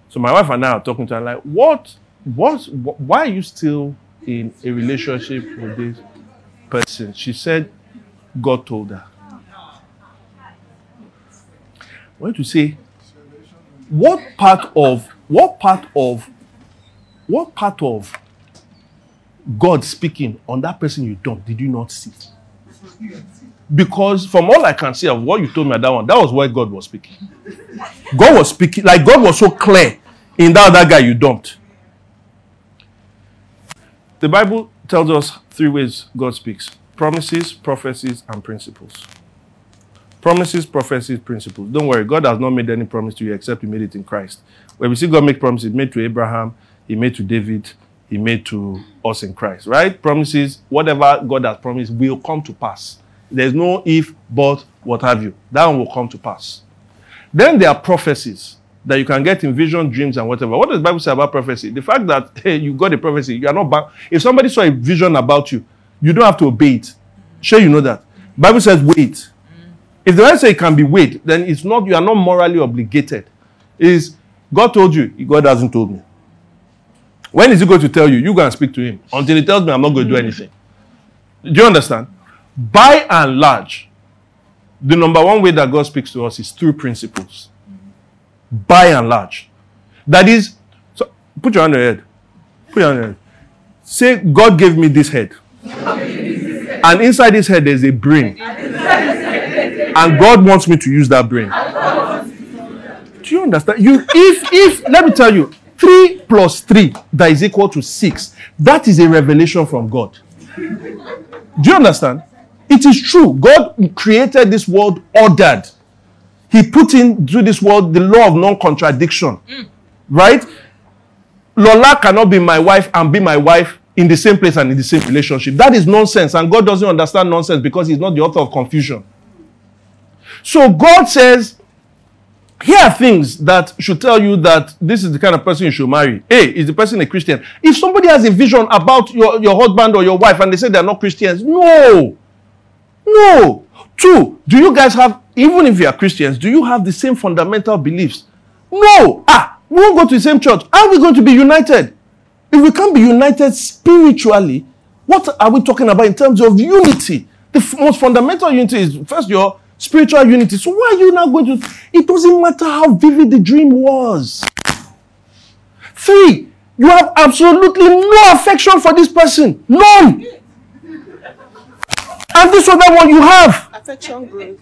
So my wife and I are talking to her like, what, what, wh- why are you still in a relationship with this person? She said, God told her. I want to say, what part of what part of what part of God speaking on that person you don't did you not see? Because from all I can see of what you told me at that one, that was where God was speaking. God was speaking, like God was so clear in that other guy you dumped. The Bible tells us three ways God speaks promises, prophecies, and principles. Promises, prophecies, principles. Don't worry, God has not made any promise to you except He made it in Christ. When we see God make promises, He made to Abraham, He made to David, He made to us in Christ, right? Promises, whatever God has promised will come to pass. There's no if, but, what have you. That one will come to pass. Then there are prophecies that you can get in vision, dreams, and whatever. What does the Bible say about prophecy? The fact that hey, you got a prophecy, you are not bound. If somebody saw a vision about you, you don't have to obey it. Sure, you know that. Bible says wait. If the Bible says it can be wait, then it's not. You are not morally obligated. Is God told you, God hasn't told me. When is he going to tell you? You go and speak to him. Until he tells me I'm not going to do hmm. anything. Do you understand? By and large, the number one way that God speaks to us is through principles. By and large. That is, so put your hand on your head. Put your hand on your head. Say, God gave me this head. And inside this head, there's a brain. And God wants me to use that brain. Do you understand? You if if let me tell you, three plus three that is equal to six. That is a revelation from God. Do you understand? It is true. God created this world ordered. He put into this world the law of non-contradiction. Mm. Right? Lola cannot be my wife and be my wife in the same place and in the same relationship. That is nonsense. And God doesn't understand nonsense because He's not the author of confusion. So God says, here are things that should tell you that this is the kind of person you should marry. A, is the person a Christian? If somebody has a vision about your, your husband or your wife and they say they're not Christians, no. No. Two, do you guys have, even if you are Christians, do you have the same fundamental beliefs? No. Ah, we won't go to the same church. Are we going to be united? If we can't be united spiritually, what are we talking about in terms of unity? The f- most fundamental unity is first your spiritual unity. So why are you not going to? It doesn't matter how vivid the dream was. Three, you have absolutely no affection for this person. None. And this other one you have. Affection growth.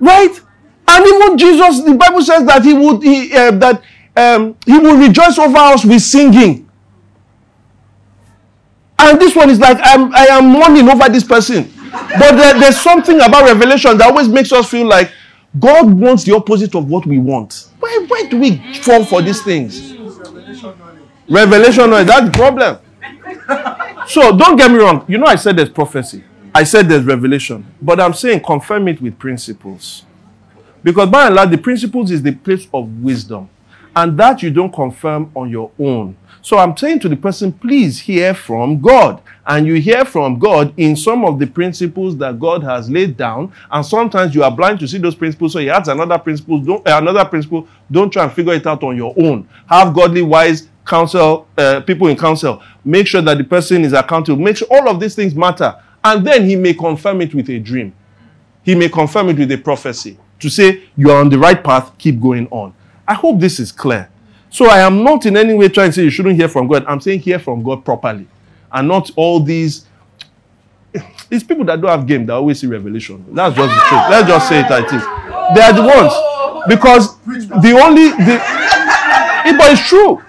Right? And even Jesus, the Bible says that he would he, uh, that um, he will rejoice over us with singing. And this one is like I'm, I am mourning over this person. But there, there's something about revelation that always makes us feel like God wants the opposite of what we want. Why, why do we fall for these things? Revelation knowledge, that's the problem. So don't get me wrong. You know, I said there's prophecy, I said there's revelation, but I'm saying confirm it with principles. Because by and large, the principles is the place of wisdom, and that you don't confirm on your own. So I'm saying to the person, please hear from God. And you hear from God in some of the principles that God has laid down. And sometimes you are blind to see those principles. So he adds another principle. Don't, uh, another principle. Don't try and figure it out on your own. Have godly, wise counsel, uh, people in counsel. Make sure that the person is accountable. Make sure all of these things matter. And then he may confirm it with a dream. He may confirm it with a prophecy to say you are on the right path, keep going on. I hope this is clear. So I am not in any way trying to say you shouldn't hear from God. I'm saying hear from God properly. And not all these. It's people that don't have game that always see revelation. That's just the truth. Let's just say it like this. They are the ones. Because the only the but it's true.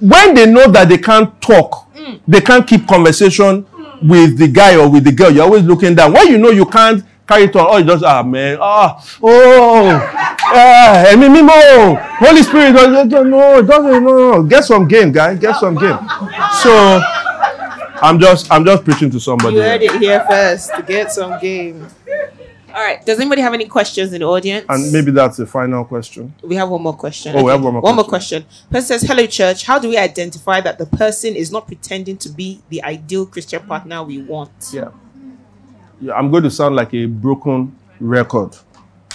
When they know that they can't talk, they can't keep conversation with the guy or with the girl, you're always looking down. When you know you can't carry it on, oh, you just ah man, ah, oh, Ah, Ẹ̀mí mímọ́, Holy Spirit, no, no, no, doesn't, no, no, get some game, guy, get some game. So, I'm just, I'm just preaching to somebody. You heard it here first to get some game. All right. Does anybody have any questions in the audience? And maybe that's the final question. we have one more question. Oh, we have one more One more question. Person says, "Hello, church. How do we identify that the person is not pretending to be the ideal Christian partner we want?" Yeah. yeah. I'm going to sound like a broken record,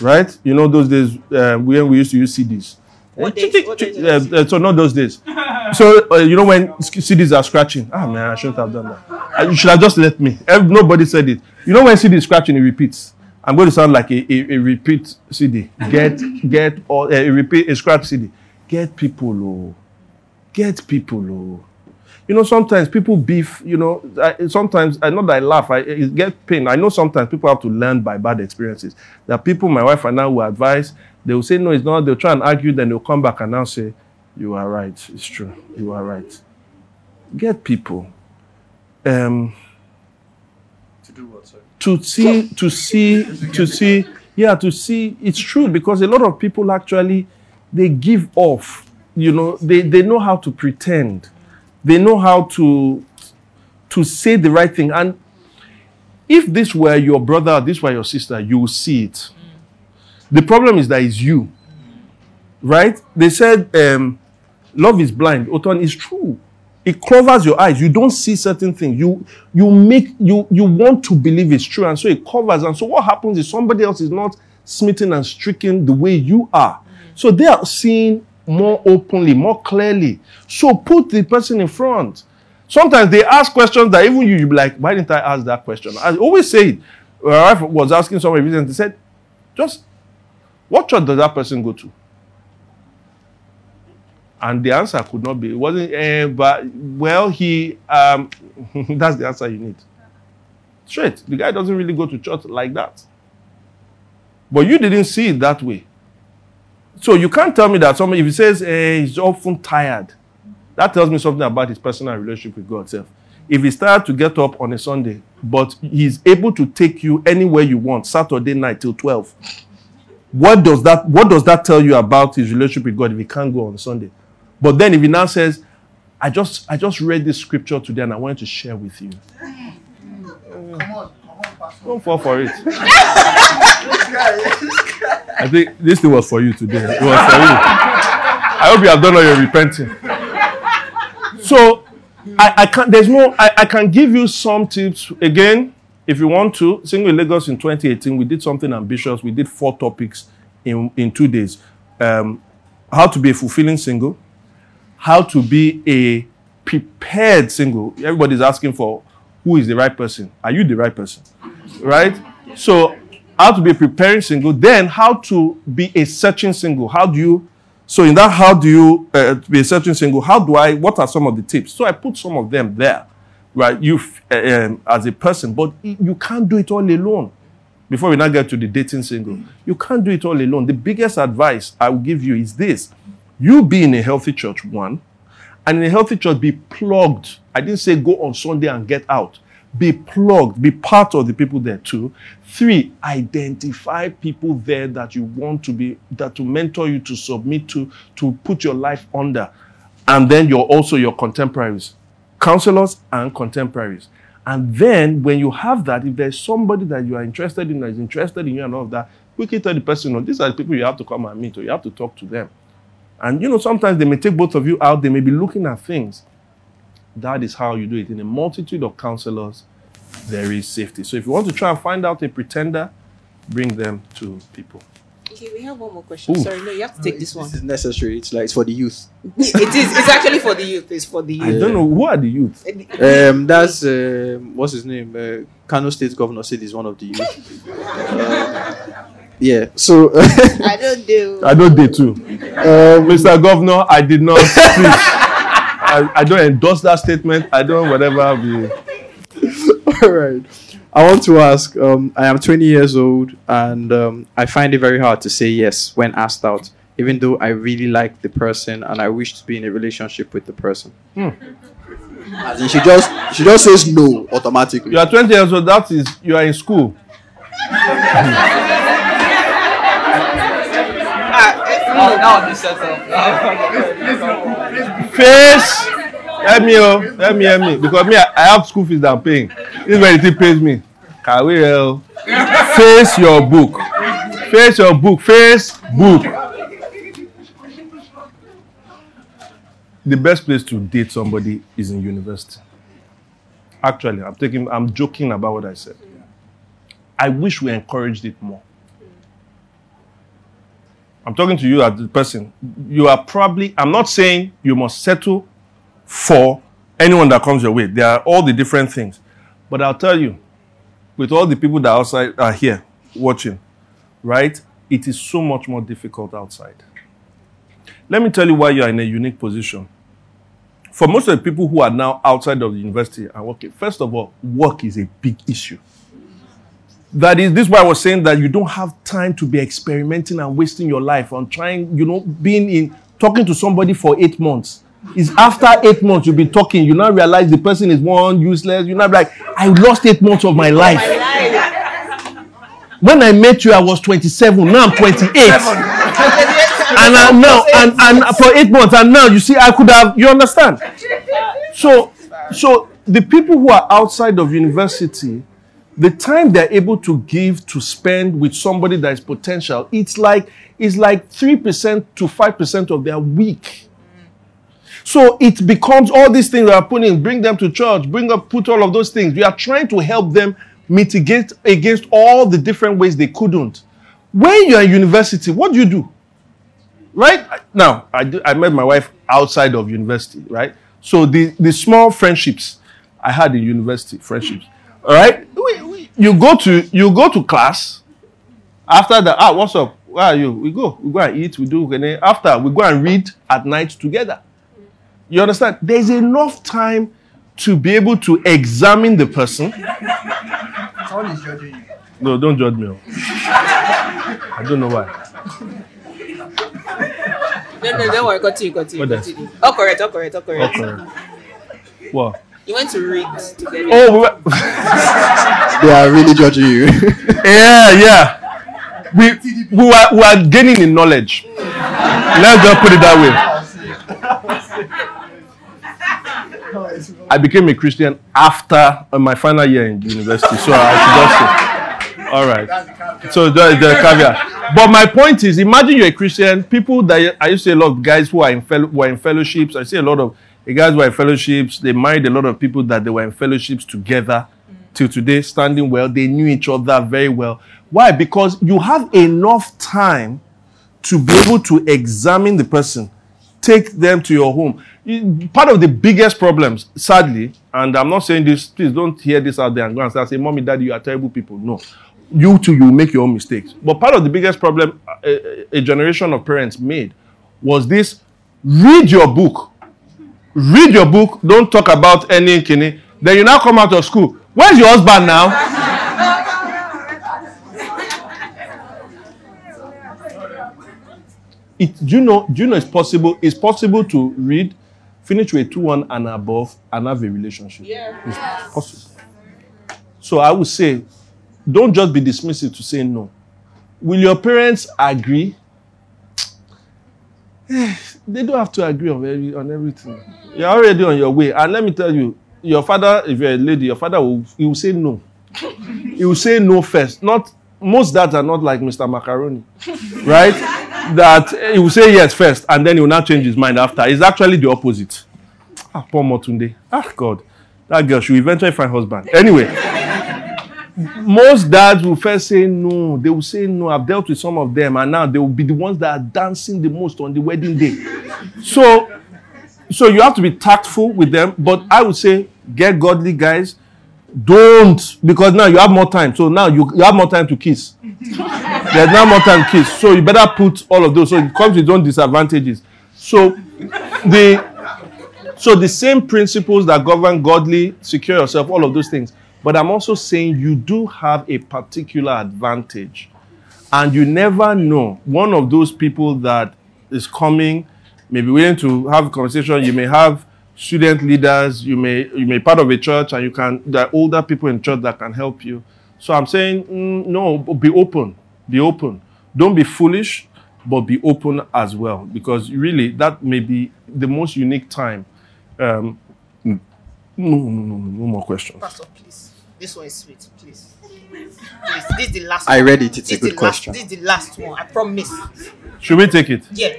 right? You know those days uh, when we used to use CDs. What days? What days Uh, uh, so not those days. So uh, you know when CDs are scratching. Ah man, I shouldn't have done that. You should have just let me. Nobody said it. You know when CD is scratching, it repeats. I'm going to sound like a, a, a repeat CD. Get get all a repeat a scratch CD. Get people, oh, get people, oh. You know, sometimes people beef. You know, I, sometimes I know that I laugh. I, I get pain. I know sometimes people have to learn by bad experiences. There are people, my wife and I, will advise. They will say no, it's not. They'll try and argue. Then they'll come back and now say, "You are right. It's true. You are right." Get people. Um, To do what, sir? to see to see to see yeah to see it's true because a lot of people actually they give off you know they they know how to pretend they know how to to say the right thing. And if this were your brother this were your sister you will see it. Mm. The problem is that it's you mm. right? They said um love is blind. Oton is true. It covers your eyes. You don't see certain things. You you make you you want to believe it's true and so it covers. And so what happens is somebody else is not smitten and stricken the way you are. Mm. So they are seeing more openly, more clearly. So put the person in front. Sometimes they ask questions that even you, you be like, why didn't I ask that question? I always say it. My wife was asking somebody recently, they said, just what church does that person go to? And the answer could not be, it wasn't, eh, but, well, he, um, that's the answer you need. Straight. The guy doesn't really go to church like that. But you didn't see it that way. So you can't tell me that somebody, if he says eh, he's often tired, that tells me something about his personal relationship with God self. If he's tired to get up on a Sunday, but he's able to take you anywhere you want, Saturday night till 12, what does that what does that tell you about his relationship with God if he can't go on Sunday? But then if he now says, I just I just read this scripture today and I wanted to share with you. Come on, come on, Pastor. Don't fall for it. I think this thing was for you today. It was for you. I hope you have done all your repenting. So I, I can there's no I, I can give you some tips again if you want to. Single in Lagos in 2018, we did something ambitious. We did four topics in, in two days. Um, how to be a fulfilling single, how to be a prepared single. Everybody's asking for who is the right person. Are you the right person? Right? So, how to be a preparing single, then how to be a searching single. How do you, so in that, how do you uh, be a searching single? How do I, what are some of the tips? So, I put some of them there, right? You, uh, um, as a person, but you can't do it all alone. Before we now get to the dating single, you can't do it all alone. The biggest advice I will give you is this you be in a healthy church, one, and in a healthy church, be plugged. I didn't say go on Sunday and get out. Be plugged, be part of the people there too. Three, identify people there that you want to be, that to mentor you, to submit to, to put your life under. And then you're also your contemporaries, counselors and contemporaries. And then when you have that, if there's somebody that you are interested in that is interested in you and all of that, quickly tell the person, no, these are the people you have to come and meet or you have to talk to them. And you know, sometimes they may take both of you out, they may be looking at things. That is how you do it. In a multitude of counselors, there is safety. So if you want to try and find out a pretender, bring them to people. Okay, we have one more question. Ooh. Sorry, no, you have to take this one. This is necessary. It's like it's for the youth. it is. It's actually for the youth. It's for the youth. I don't know who are the youth. Um, that's uh, what's his name? Uh, Kano State Governor said he's one of the youth. Uh, yeah. So I don't do. I don't do too. um, Mr. Governor, I did not. Please. I, I don't endorse that statement. I don't whatever. Be, All right. I want to ask. Um, I am 20 years old, and um, I find it very hard to say yes when asked out, even though I really like the person and I wish to be in a relationship with the person. As in, she just she just says no automatically. you are 20 years old. That is, you are in school. Now, now this setup. Face. Help me, oh. Help me, help me. Because me, I, have school fees that I'm paying. This is where thing pays me. Kawe, oh. Face your book. Face your book. Face book. The best place to date somebody is in university. Actually, I'm taking, I'm joking about what I said. I wish we encouraged it more. I'm talking to you as the person. You are probably, I'm not saying you must settle for anyone that comes your way. There are all the different things. But I'll tell you, with all the people that outside are here watching, right? It is so much more difficult outside. Let me tell you why you are in a unique position. For most of the people who are now outside of the university and working, first of all, work is a big issue. That is, this is why I was saying that you don't have time to be experimenting and wasting your life on trying, you know, being in talking to somebody for eight months. It's after eight months you'll be talking, you now realize the person is one useless. You now be like, I lost eight months of my life. When I met you, I was 27. Now I'm 28. and I, now, and, and for eight months, and now you see, I could have. You understand? So, so the people who are outside of university, the time they're able to give to spend with somebody that is potential, it's like it's like three percent to five percent of their week. So it becomes all these things that are putting, bring them to church, bring up, put all of those things. We are trying to help them mitigate against all the different ways they couldn't. When you are in university, what do you do? right now I, I met my wife outside of university right so the the small friendships i had in university friendships all right you go to you go to class after that ah what's up where are you we go we go and eat we do and then after we go and read at night together you understand there's enough time to be able to examine the person Someone is judging you. no don't judge me oh. i don't know why No, no, don't worry. Continue, continue. What else? continue. Oh, correct, oh, correct, oh, correct. okay what You went to read together. oh we were- They are really judging you. Yeah, yeah. We we were we are gaining in knowledge. Let's just put it that way. I became a Christian after uh, my final year in university, so I should just say, all right. That's the caveat. So there is the caveat. But my point is, imagine you're a Christian. People that I used to see a lot of guys who are in fellow, who are in fellowships. I see a lot of the guys were in fellowships. They married a lot of people that they were in fellowships together till today, standing well. They knew each other very well. Why? Because you have enough time to be able to examine the person, take them to your home. Part of the biggest problems, sadly, and I'm not saying this, please don't hear this out there and go and say, Mommy, Daddy, you are terrible people. No. You too, you make your own mistakes. But part of the biggest problem uh, a, a generation of parents made was this read your book. Read your book, don't talk about any kidney. Then you now come out of school. Where's your husband now? it do you know do you know it's possible it's possible to read finish with 2-1 and above and have a relationship Yeah. it's possible so i would say don't just be dismissive to say no will your parents agree they don't have to agree on, every, on everything. You're already on your way. And let me tell you your father if you're a lady your father will he will say no. He will say no first. Not most dads are not like mr macaroni right? That he will say yes first and then he will not change his mind after. It's actually the opposite. Ah poor motunde. Ah god. That girl should eventually find husband. Anyway most dads will first say no. They will say no. I've dealt with some of them and now they will be the ones that are dancing the most on the wedding day. So so you have to be tactful with them. But i would say get godly guys. Don't because now you have more time. So now you, you have more time to kiss. There's now more time to kiss. So you better put all of those. So it comes with own disadvantages. So the so the same principles that govern godly secure yourself all of those things but i'm also saying you do have a particular advantage. And you never know. One of those people that is coming may be willing to have a conversation. You may have student leaders. You may you may part of a church and you can there are older people in church that can help you. So i'm saying mm, no be open. Be open. Don't be foolish but be open as well. Because really that may be the most unique time. Um no no no no no more questions. Pastor. This one is sweet, please. Please, this is the last I one. read it. It's This a good the last- question. This is the last one. I promise. should we take it Yeah.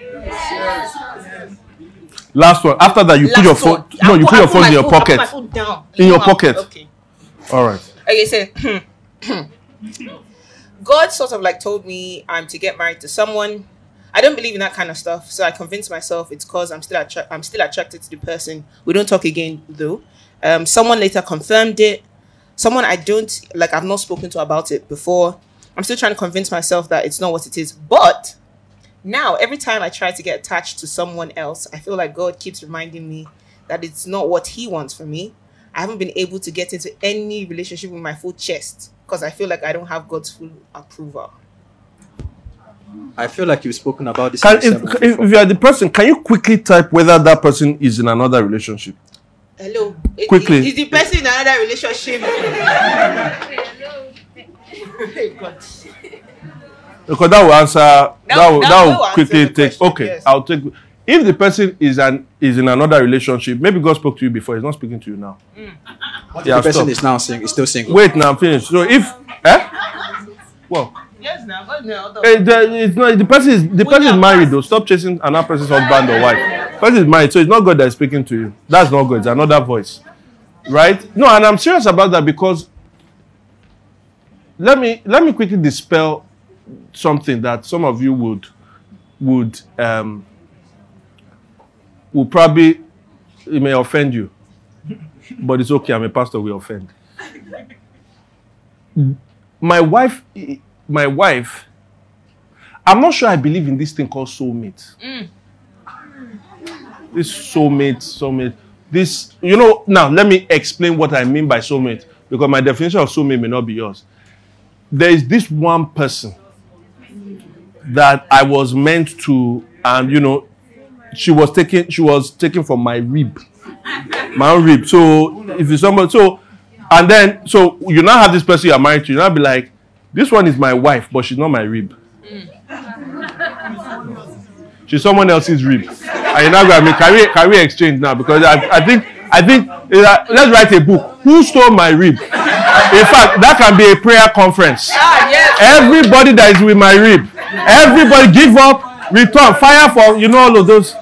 last one after that you put your phone one. no you put- put your phone in your phone- I put pocket my phone down. In You your pocket. Okay. all right Okay, so God sort of like told me I'm to get married to someone. I don't believe in that kind of stuff, so I convinced myself it's because I'm still attra- I'm still attracted to the person. We don't talk again though. Um, someone later confirmed it. Someone I don't like. I've not spoken to about it before. I'm still trying to convince myself that it's not what it is. But now, every time I try to get attached to someone else, I feel like God keeps reminding me that it's not what He wants for me. I haven't been able to get into any relationship with my full chest because I feel like I don't have God's full approval. I feel like you've spoken about this. Can, if, if, if you are the person, can you quickly type whether that person is in another relationship? Hello. Is- Quickly. Is, is the person in another relationship? God. Because that will answer. That, will, that that will will quickly take. question, Okay, yes. I'll take. If the person is an is in another relationship, maybe God spoke to you before. He's not speaking to you now. What if Yeah, the person stop. is now single, is still single. Wait, now I'm finished. So if, eh, well, Yes, now. but now. eh, the, it's not the person is the person is married fast. though. Stop chasing another person's husband or wife. Person is married, so it's not God that is speaking to you. That's not God. It's another voice, right? No, and I'm serious about that because let me let me quickly dispel something that some of you would would um, will probably it may offend you, but it's okay. I'm a pastor. We offend. My wife, my wife. I'm not sure I believe in this thing called soulmate. This soulmate, soulmate. This, you know. Now let me explain what I mean by soulmate because my definition of soulmate may not be yours. There is this one person that I was meant to, and you know, she was taken, she was taken from my rib, my own rib. So if it's somebody, so and then so you now have this person you are married to, you now be like, this one is my wife, but she's not my rib. Mm. She's someone else's rib. And you now go, I mean, can we, can we exchange now? Because I, I think, I think, uh, let's write a book. Who stole my rib? In fact, that can be a prayer conference. Ah, yes. Everybody that is with my rib, everybody give up, return, fire for, you know, all of those.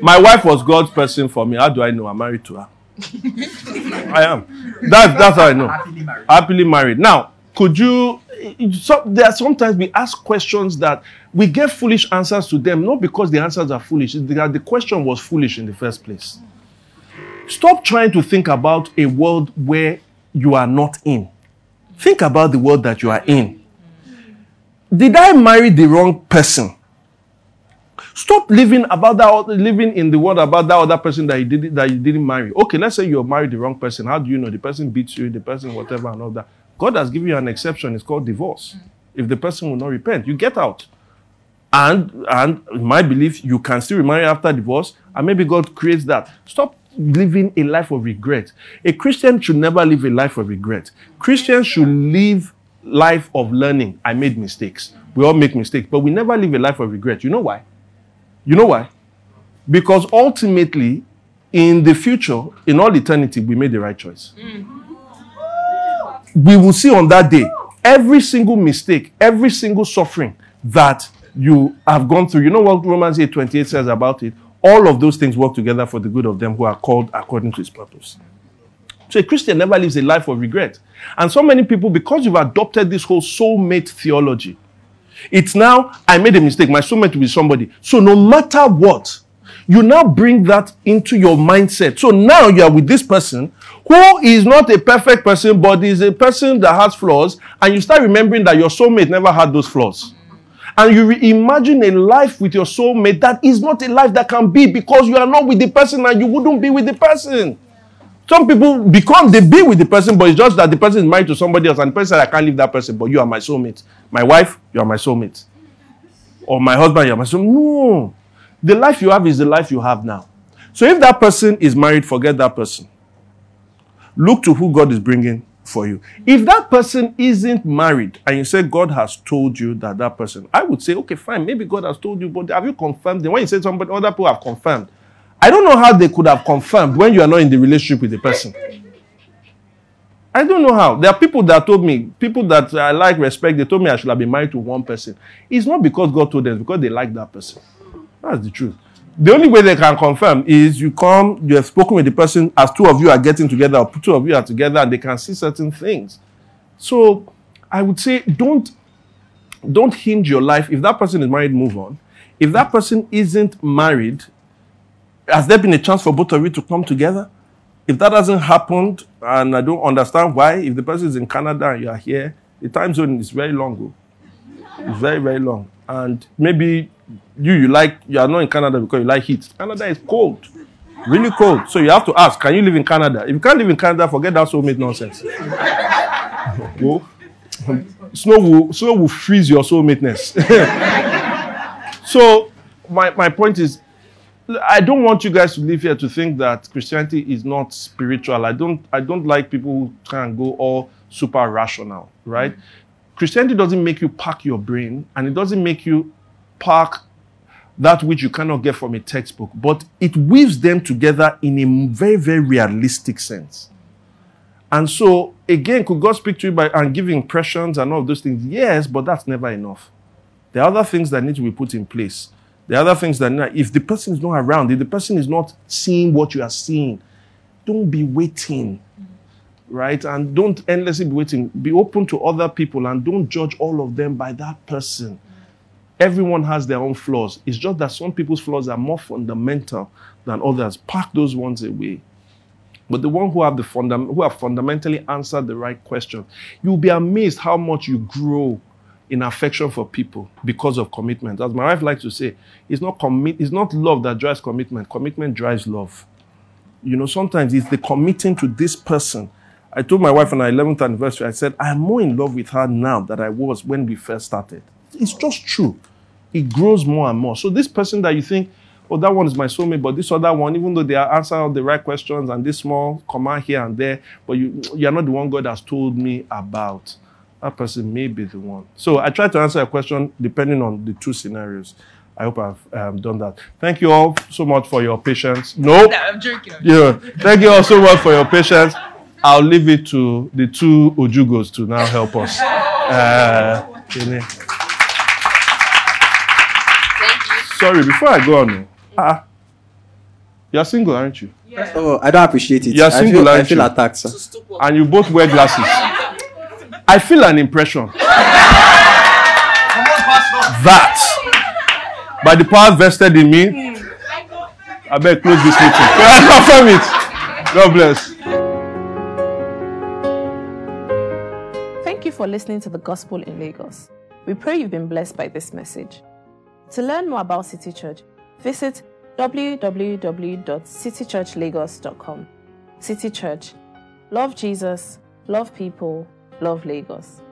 My wife was God's person for me. How do I know? I'm married to her. I am. That's that's how I know. Happily married. Happily married. Now, could you? So, there are sometimes we ask questions that we get foolish answers to them, not because the answers are foolish, it's that the question was foolish in the first place. Stop trying to think about a world where you are not in. Think about the world that you are in. Did I marry the wrong person? Stop living about that, living in the world about that other person that you didn't that you didn't marry. Okay, let's say you married the wrong person. How do you know the person beats you, the person whatever and all that? God has given you an exception. It's called divorce. Mm. If the person will not repent, you get out. And and in my belief, you can still remarry after divorce, and maybe God creates that. Stop living a life of regret. A Christian should never live a life of regret. Christians should live life of learning. I made mistakes. We all make mistakes, but we never live a life of regret. You know why? You know why? Because ultimately, in the future, in all eternity, we made the right choice. Mm-hmm. We will see on that day every single mistake, every single suffering that you have gone through. You know what Romans 8 28 says about it? All of those things work together for the good of them who are called according to his purpose. So a Christian never lives a life of regret. And so many people, because you've adopted this whole soulmate theology, it's now, I made a mistake. My soulmate will be somebody. So no matter what, you now bring that into your mindset. So now you are with this person who is not a perfect person, but is a person that has flaws, and you start remembering that your soulmate never had those flaws. And you re- imagine a life with your soulmate that is not a life that can be because you are not with the person and you wouldn't be with the person. Some people become they be with the person, but it's just that the person is married to somebody else, and the person said, I can't leave that person, but you are my soulmate. My wife, you are my soulmate. Or my husband, you are my soulmate. No. The life you have is the life you have now. So if that person is married, forget that person. Look to who God is bringing for you. If that person isn't married and you say God has told you that that person, I would say, okay, fine, maybe God has told you, but have you confirmed it? When you say somebody, other people have confirmed. I don't know how they could have confirmed when you are not in the relationship with the person. I don't know how. There are people that told me, people that I like, respect, they told me I should have been married to one person. It's not because God told them, because they like that person. That's the truth. The only way they can confirm is you come, you have spoken with the person as two of you are getting together, or two of you are together, and they can see certain things. So I would say don't don't hinge your life. If that person is married, move on. If that person isn't married, has there been a chance for both of you to come together? If that hasn't happened, and I don't understand why, if the person is in Canada and you are here, the time zone is very long. oh. It's very, very long. And maybe you you like you are not in Canada because you like heat. Canada is cold. Really cold. So you have to ask, can you live in Canada? If you can't live in Canada, forget that soulmate nonsense. Go. Oh. Snow will snow will freeze your soulmateness. so my, my point is I don't want you guys to live here to think that Christianity is not spiritual. I don't I don't like people who try and go all super rational, right? Mm. Christianity doesn't make you pack your brain and it doesn't make you pack that which you cannot get from a textbook, but it weaves them together in a very, very realistic sense. And so, again, could God speak to you by and give impressions and all those things? Yes, but that's never enough. There are other things that need to be put in place. There are other things that, if the person is not around, if the person is not seeing what you are seeing, don't be waiting. right? And don't endlessly be waiting. Be open to other people and don't judge all of them by that person. Everyone has their own flaws. It's just that some people's flaws are more fundamental than others. Pack those ones away. But the one who have the fundam- who have fundamentally answered the right question, you'll be amazed how much you grow in affection for people because of commitment. As my wife likes to say, it's not commit, it's not love that drives commitment. Commitment drives love. You know, sometimes it's the committing to this person. I told my wife on our 11th anniversary, I said, I'm more in love with her now than I was when we first started. It's just true. It grows more and more. So this person that you think, oh, that one is my soulmate, but this other one, even though they are answering the right questions and this small command here and there, but you, you're not the one God has told me about. That person may be the one. So I try to answer a question depending on the two scenarios. I hope I've um, done that. Thank you all so much for your patience. No, No, I'm joking. yeah. Thank you all so much for your patience. I'll leave it to the two Ojugos to now help us. Uh, Sorry, before I go on, uh, you're single, aren't you? Oh, I don't appreciate it. You're I single, feel, I aren't feel you? attacked, sir. And you both wear glasses. I feel an impression that by the power vested in me, I better close this meeting. I confirm it. God bless. Thank you for listening to the Gospel in Lagos. We pray you've been blessed by this message. To learn more about City Church, visit www.citychurchlagos.com. City Church. Love Jesus, love people, love Lagos.